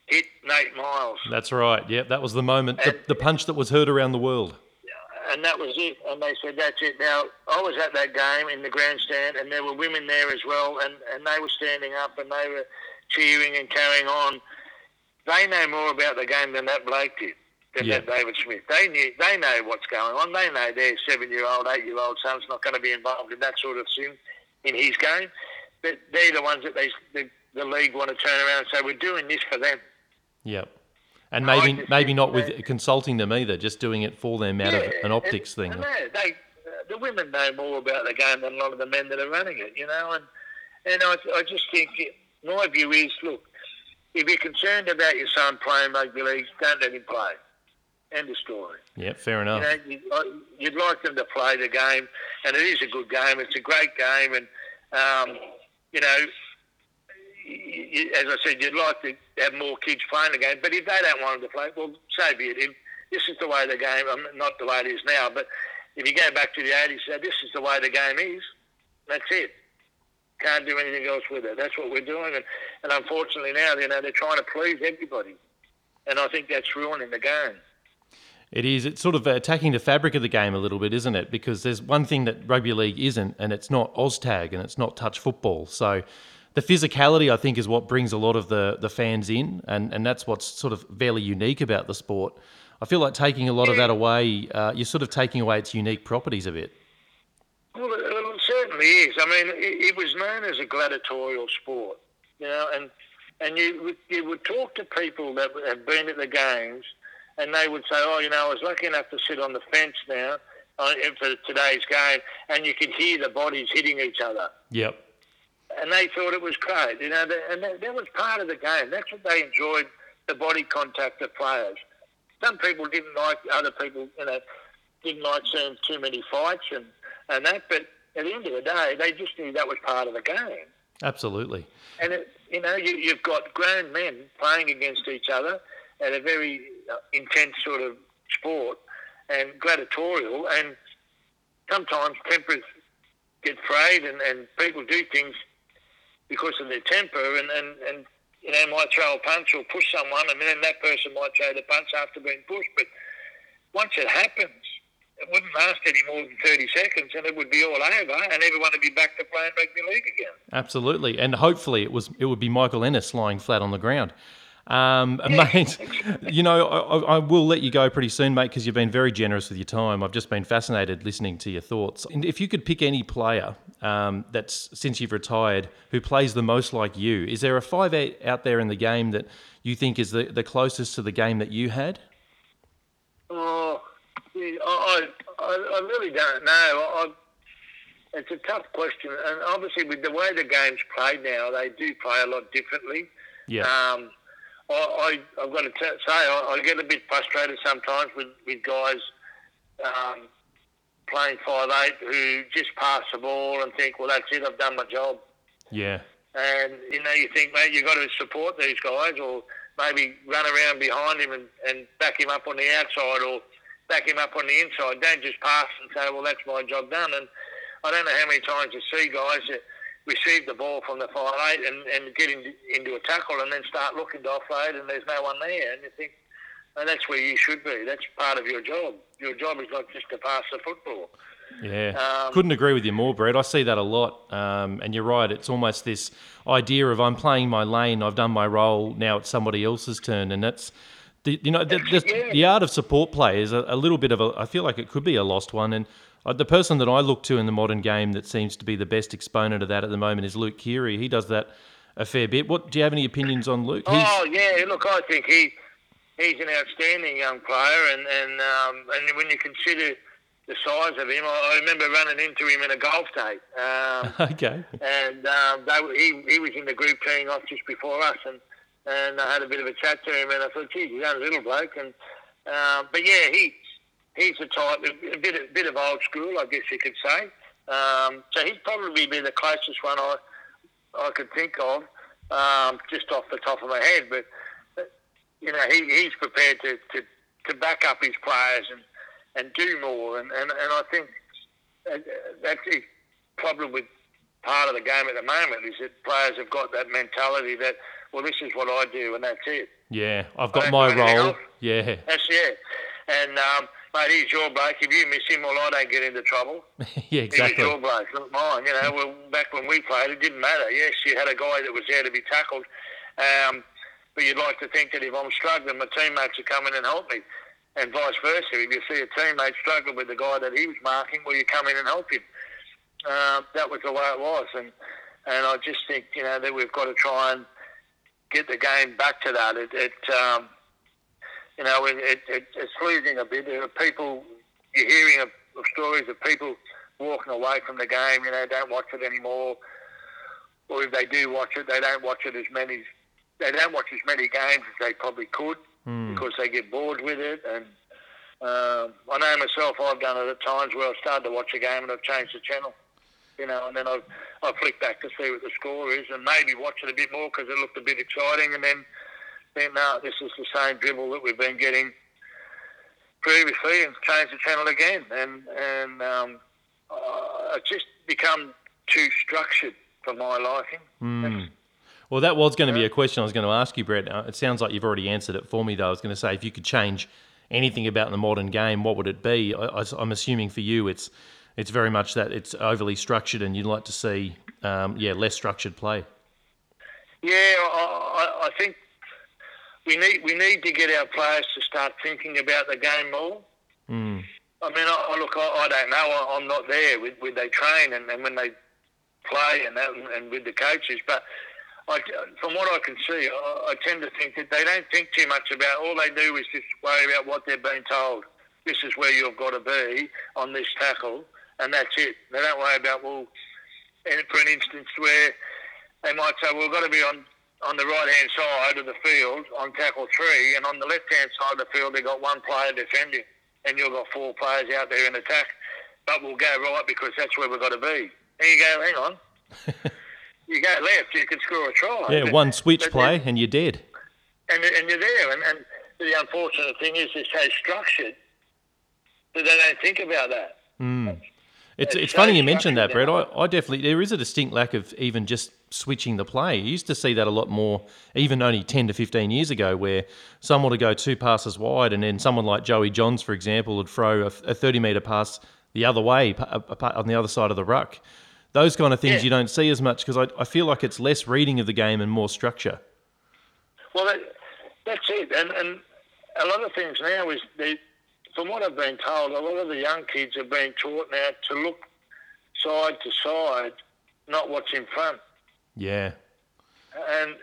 hit Nate Myles. That's right. Yeah, that was the moment, the, the punch that was heard around the world. And that was it. And they said, that's it. Now, I was at that game in the grandstand, and there were women there as well, and, and they were standing up and they were cheering and carrying on. They know more about the game than that bloke did. than Yeah. that David Smith. They knew, they know what's going on. They know their seven-year-old, eight-year-old son's not going to be involved in that sort of thing in his game. But they're the ones that they, the, the league want to turn around and say, we're doing this for them. Yep. And maybe maybe not with that- consulting them either, just doing it for them out of an and- optics thing. And they, they, uh, the women know more about the game than a lot of the men that are running it, you know. And and I, I just think my view is, look, if you're concerned about your son playing rugby league, don't let him play. End of story. Yeah, fair enough. know, you, I- you'd like them to play the game, and it is a good game. It's a great game, and um, you know, y- y- as I said, you'd like to have more kids playing the game. But if they don't want them to play, well, so be it. If this is the way the game, um, not the way it is now, but if you go back to the 80s, say this is the way the game is. That's it. Can't do anything else with it. That's what we're doing, and, and unfortunately now, you know, they're trying to please everybody, and I think that's ruining the game. It is. It's sort of attacking the fabric of the game a little bit, isn't it? Because there's one thing that rugby league isn't, and it's not OzTag and it's not touch football. So the physicality, I think, is what brings a lot of the, the fans in, and, and that's what's sort of fairly unique about the sport. I feel like taking a lot of that away, uh, you're sort of taking away its unique properties a bit. Well, it, certainly is. I mean, it, it was known as a gladiatorial sport, you know, and and you would- you would talk to people that have been at the games, and they would say, "Oh, you know, I was lucky enough to sit on the fence now uh, for today's game, and you could hear the bodies hitting each other." Yep. And they thought it was great. You know, and that, that was part of the game. That's what they enjoyed, the body contact of players. Some people didn't like, other people, you know, didn't like seeing too many fights and, and that, but at the end of the day, they just knew that was part of the game. Absolutely. And, it, you know, you, you've got grown men playing against each other at a very uh, intense sort of sport and gladiatorial, and sometimes tempers get frayed and, and people do things because of their temper and, and, and you know, might throw a punch or push someone and then that person might throw the punch after being pushed. But once it happens, it wouldn't last any more than 30 seconds and it would be all over and everyone would be back to playing rugby league again. Absolutely, and hopefully it was it would be Michael Ennis lying flat on the ground. Um, <laughs> <laughs> mate, you know I, I will let you go pretty soon, mate, because you've been very generous with your time. I've just been fascinated listening to your thoughts. And if you could pick any player um, that's since you've retired who plays the most like you, is there a five eight out there in the game that you think is the, the closest to the game that you had? Oh, yeah, I, I, I really don't know. I, it's a tough question, and obviously with the way the game's played now, they do play a lot differently. Yeah, Um, I, I, I've got to t- say, I, I get a bit frustrated sometimes with, with guys um, playing five eight who just pass the ball and think, well, that's it, I've done my job. yeah, And, you know, you think, mate, you've got to support these guys or maybe run around behind him and, and back him up on the outside or back him up on the inside. Don't just pass and say, well, that's my job done. And I don't know how many times you see guys that receive the ball from the five eight and, and get into, into a tackle and then start looking to offload and there's no one there. And you think, oh, that's where you should be. That's part of your job. Your job is not just to pass the football. yeah. Um, Couldn't agree with you more, Brett. I see that a lot, um, and you're right. It's almost this idea of I'm playing my lane, I've done my role, now it's somebody else's turn, and that's the, you know the, the, Yeah. the art of support play is a, a little bit of a. I feel like it could be a lost one, and the person that I look to in the modern game that seems to be the best exponent of that at the moment is Luke Keary. He does that a fair bit. What do you have any opinions on Luke? He's- Oh yeah, look, I think he he's an outstanding young player, and and um, and when you consider the size of him, I, I remember running into him in a golf day, um, <laughs> okay. and um, they, he he was in the group teeing off just before us, and and I had a bit of a chat to him, and I thought, gee, he's only a little bloke, and um, but yeah, he he's the type a bit a bit of old school, I guess you could say. Um, so he'd probably be the closest one I I could think of, um, just off the top of my head. But uh, you know, he, he's prepared to, to, to back up his players and, and do more. And, and, and I think uh, that's the problem with part of the game at the moment is that players have got that mentality that, well, this is what I do and that's it. Yeah, I've got my role. else. Yeah, That's it. And, um, mate, he's your bloke. If you miss him, well, I don't get into trouble. <laughs> yeah, exactly. your bloke, not mine. You know, well, back when we played, it didn't matter. Yes, you had a guy that was there to be tackled, um, but you'd like to think that if I'm struggling, my teammates are coming in and help me. and vice versa. If you see a teammate struggle with the guy that he was marking, well, you come in and help him. Uh, that was the way it was, and and I just think you know that we've got to try and get the game back to that. It, it um, you know, it, it, it's losing a bit. There are people you're hearing of, of stories of people walking away from the game. You know, don't watch it anymore, or if they do watch it, they don't watch it as many. They don't watch as many games as they probably could Mm. because they get bored with it. And um, I know myself, I've done it at times where I've started to watch a game and I've changed the channel. You know, and then I've, I've flicked back to see what the score is and maybe watch it a bit more because it looked a bit exciting. And then, then no, this is the same dribble that we've been getting previously and change the channel again. And, and um, uh, it's just become too structured for my liking. Mm. Well, that was going to be a question I was going to ask you, Brett. Uh, it sounds like you've already answered it for me, though. I was going to say, if you could change anything about the modern game, what would it be? I, am assuming for you, it's it's very much that it's overly structured, and you'd like to see, um, yeah, less structured play. Yeah, I, I, think we need we need to get our players to start thinking about the game more. Mm. I mean, I, look, I, I, don't know. I, am not there with, with they train and, and when they play and that, and with the coaches, but I, from what I can see, I, I tend to think that they don't think too much about. All they do is just worry about what they're being told. This is where you've got to be on this tackle, and that's it. They don't worry about well, for an instance where they might say, well, we've got to be on on the right hand side of the field on tackle three, and on the left hand side of the field they've got one player defending, and you've got four players out there in attack. But we'll go right because that's where we've got to be. And you go, hang on. <laughs> you go left, you can score a try. Yeah, but, one switch play and you're dead. And, and you're there. And, and the unfortunate thing is it's so structured that they don't think about that. Mm. It's, it's, it's funny you mentioned that, Brett. I, I definitely, there is a distinct lack of even just switching the play. You used to see that a lot more, even only 10 to 15 years ago, where someone would go two passes wide and then someone like Joey Johns, for example, would throw a, a 30 metre pass the other way uh, on the other side of the ruck. Those kind of things yeah. you don't see as much because I, I feel like it's less reading of the game and more structure. Well, that, that's it. And, and a lot of things now is, they, from what I've been told, a lot of the young kids are being taught now to look side to side, not what's in front. Yeah. And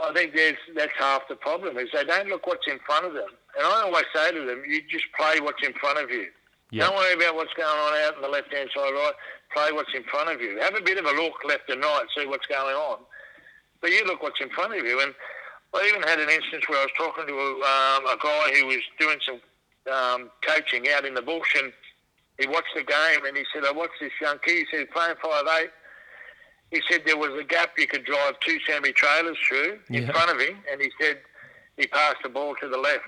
I think there's that's half the problem is they don't look what's in front of them. And I always say to them, you just play what's in front of you. Don't worry about what's going on out on the left hand side, right? Play what's in front of you. Have a bit of a look left and right, see what's going on. But you look what's in front of you. And I even had an instance where I was talking to a, um, a guy who was doing some um, coaching out in the bush, and he watched the game, and he said, "I watched this young kid." He said, "Playing five eight, he said there was a gap you could drive two semi trailers through in front of him, and he said he passed the ball to the left,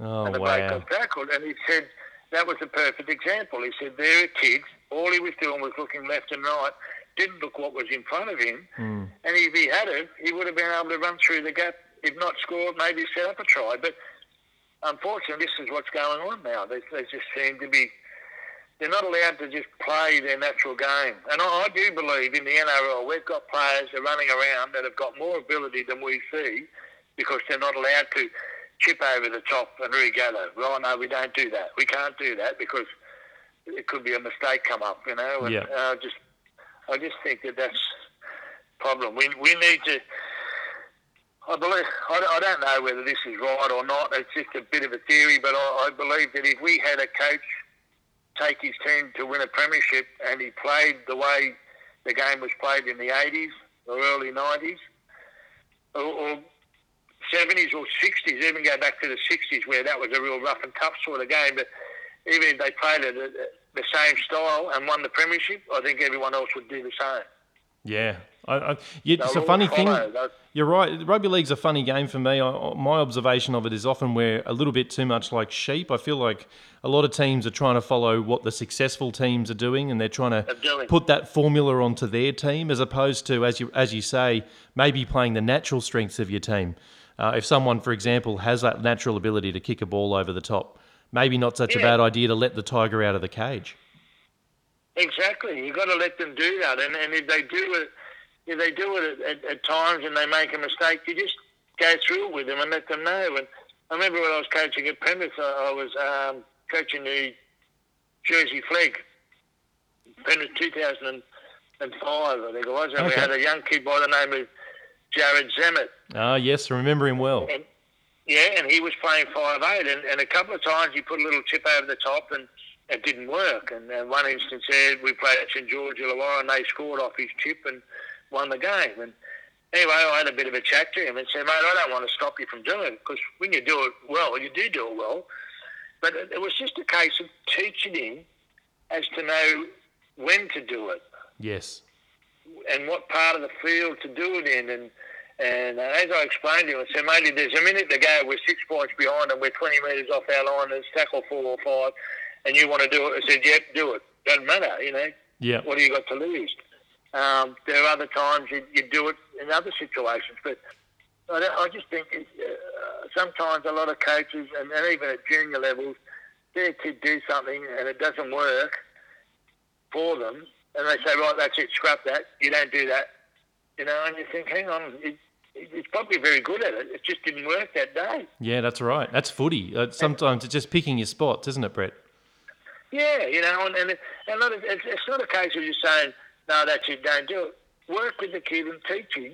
Oh, and the bloke wow. got tackled. And he said that was a perfect example. He said there are kids, all he was doing was looking left and right, didn't look what was in front of him, Mm. and if he had it, he would have been able to run through the gap, if not score, maybe set up a try. But unfortunately, this is what's going on now. They, they just seem to be. They're not allowed to just play their natural game. And I, I do believe in the NRL, we've got players that are running around that have got more ability than we see because they're not allowed to chip over the top and regather. Well, no, we don't do that. We can't do that because it could be a mistake come up, you know. And Yeah. uh, just, I just think that that's problem. We, we need to. I believe I, I don't know whether this is right or not. It's just a bit of a theory, but I, I believe that if we had a coach take his team to win a premiership and he played the way the game was played in the 80s or early 90s or, or 70s or 60s, even go back to the 60s where that was a real rough and tough sort of game, but even if they played it uh, the same style and won the premiership, I think everyone else would do the same. Yeah. I, I, yeah, it's a funny thing. You're right. Rugby league's a funny game for me. I, my observation of it is often we're a little bit too much like sheep. I feel like a lot of teams are trying to follow what the successful teams are doing, and they're trying to Are put that formula onto their team, as opposed to, as you as you say, maybe playing the natural strengths of your team. Uh, if someone, for example, has that natural ability to kick a ball over the top, maybe not such a bad idea to let the tiger out of the cage. Exactly. You've got to let them do that. And, and if they do it, if they do it at, at, at times and they make a mistake, you just go through it with them and let them know. And I remember when I was coaching at Penrith, I, I was um, coaching the Jersey Flegg, Penrith 2005, I think it was, and we had a young kid by the name of Jarrod Sammut. Ah, yes, I remember him well. And, yeah, and he was playing five eight, and, and a couple of times he put a little chip over the top, and it didn't work. And, and one instance there, we played at St George Illawarra, and they scored off his chip and won the game. And anyway, I had a bit of a chat to him and said, mate, I don't want to stop you from doing it because when you do it well, you do do it well. But it, was just a case of teaching him as to know when to do it Yes. and what part of the field to do it in. And and uh, as I explained to him, I said, mate, there's a minute to go, we're six points behind and we're 20 metres off our line, and it's tackle four or five, and you want to do it, I said, yep, do it. Doesn't matter, you know. Yeah. What do you got to lose? Um, there are other times you, you do it in other situations, but I, I just think it, uh, sometimes a lot of coaches, and, and even at junior levels, their kid do something and it doesn't work for them, and they say, right, that's it, scrap that. You don't do that, you know. And you think, hang on, it, it, it's probably very good at it. It just didn't work that day. Yeah, that's right. That's footy. Uh, sometimes it's just picking your spots, isn't it, Brett? Yeah, you know, and and, it, and not, it's, it's not a case of just saying, no, that you don't do it. Work with the kid and teach him.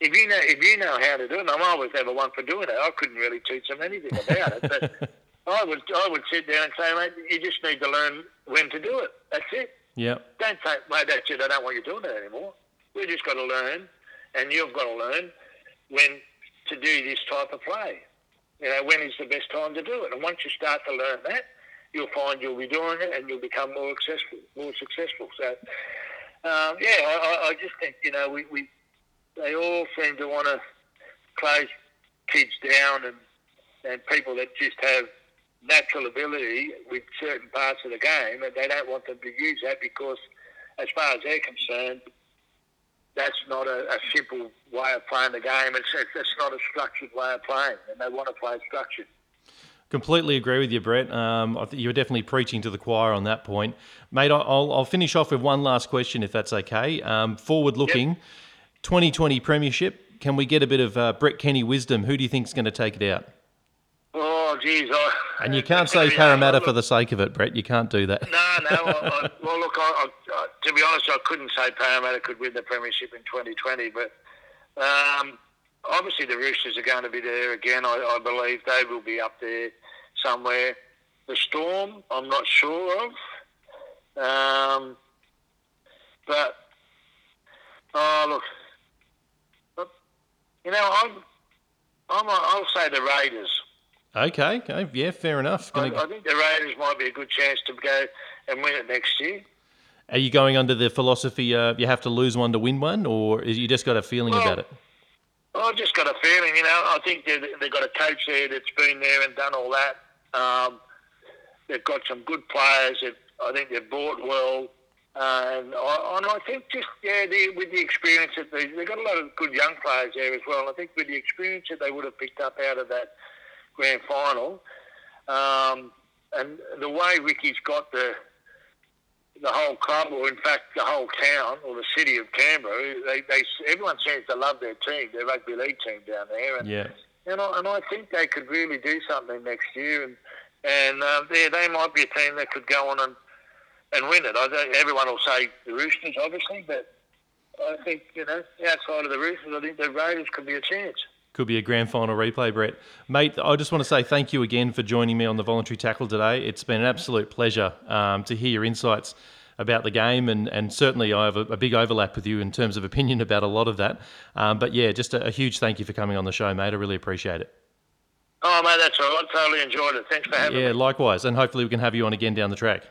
If you know, if you know how to do it, I'm always never one for doing it. I couldn't really teach them anything about it, but <laughs> I would, I would sit there and say, mate, you just need to learn when to do it. That's it. Yeah. Don't say, mate, that's it. I don't want you doing it anymore. We just got to learn, and you've got to learn when to do this type of play. You know, when is the best time to do it? And once you start to learn that, you'll find you'll be doing it, and you'll become more successful. More successful. So, um, yeah, I, I- just think you know we, we they all seem to want to close kids down and and people that just have natural ability with certain parts of the game, and they don't want them to use that because, as far as they're concerned, that's not a, a simple way of playing the game. It's, it's it's not a structured way of playing, and they want to play structured. Completely agree with you, Brett. Um, I think you're definitely preaching to the choir on that point, mate. I- I'll, I'll finish off with one last question, if that's okay. Um, forward looking, 2020 Premiership. Can we get a bit of uh, Brett Kenny wisdom? Who do you think's going to take it out? Oh, geez, I, <laughs> And you can't say <laughs> Parramatta look- for the sake of it, Brett. You can't do that. No, no. I, I, <laughs> well, look, I, I, to be honest, I couldn't say Parramatta could win the premiership in 2020, but um, obviously the Roosters are going to be there again. I, I believe they will be up there somewhere. The Storm, I'm not sure of, um, but oh look, look, you know, I'm, I'm, I'll say the Raiders. Okay, okay, yeah, fair enough. I, I think the Raiders might be a good chance to go and win it next year. are you going under the philosophy uh, you have to lose one to win one, or is you just got a feeling Well, about it? I've just got a feeling, you know, I think they've, they've got a coach there that's been there and done all that. Um, they've got some good players. I think they've bought well. Uh, and, I, and I think just, yeah, the, with the experience that they, they've got a lot of good young players there as well. And I think with the experience that they would have picked up out of that grand final, um, and the way Ricky's got the the whole club, or in fact the whole town or the city of Canberra, they, they everyone seems to love their team, their rugby league team down there, and Yeah, and I, and I think they could really do something next year, and and uh, they they might be a team that could go on and and win it. I don't, everyone will say the Roosters, obviously, but I think you know outside of the Roosters, I think the Raiders could be a chance. could be a grand final replay, Brett. Mate, I just want to say thank you again for joining me on the voluntary tackle today. It's been an absolute pleasure um, to hear your insights about the game, and, and certainly I have a, a big overlap with you in terms of opinion about a lot of that. Um, but yeah, just a, a huge thank you for coming on the show, mate. I really appreciate it. Oh, mate, that's all. I totally enjoyed it. Thanks for having me. Yeah, likewise, and hopefully we can have you on again down the track.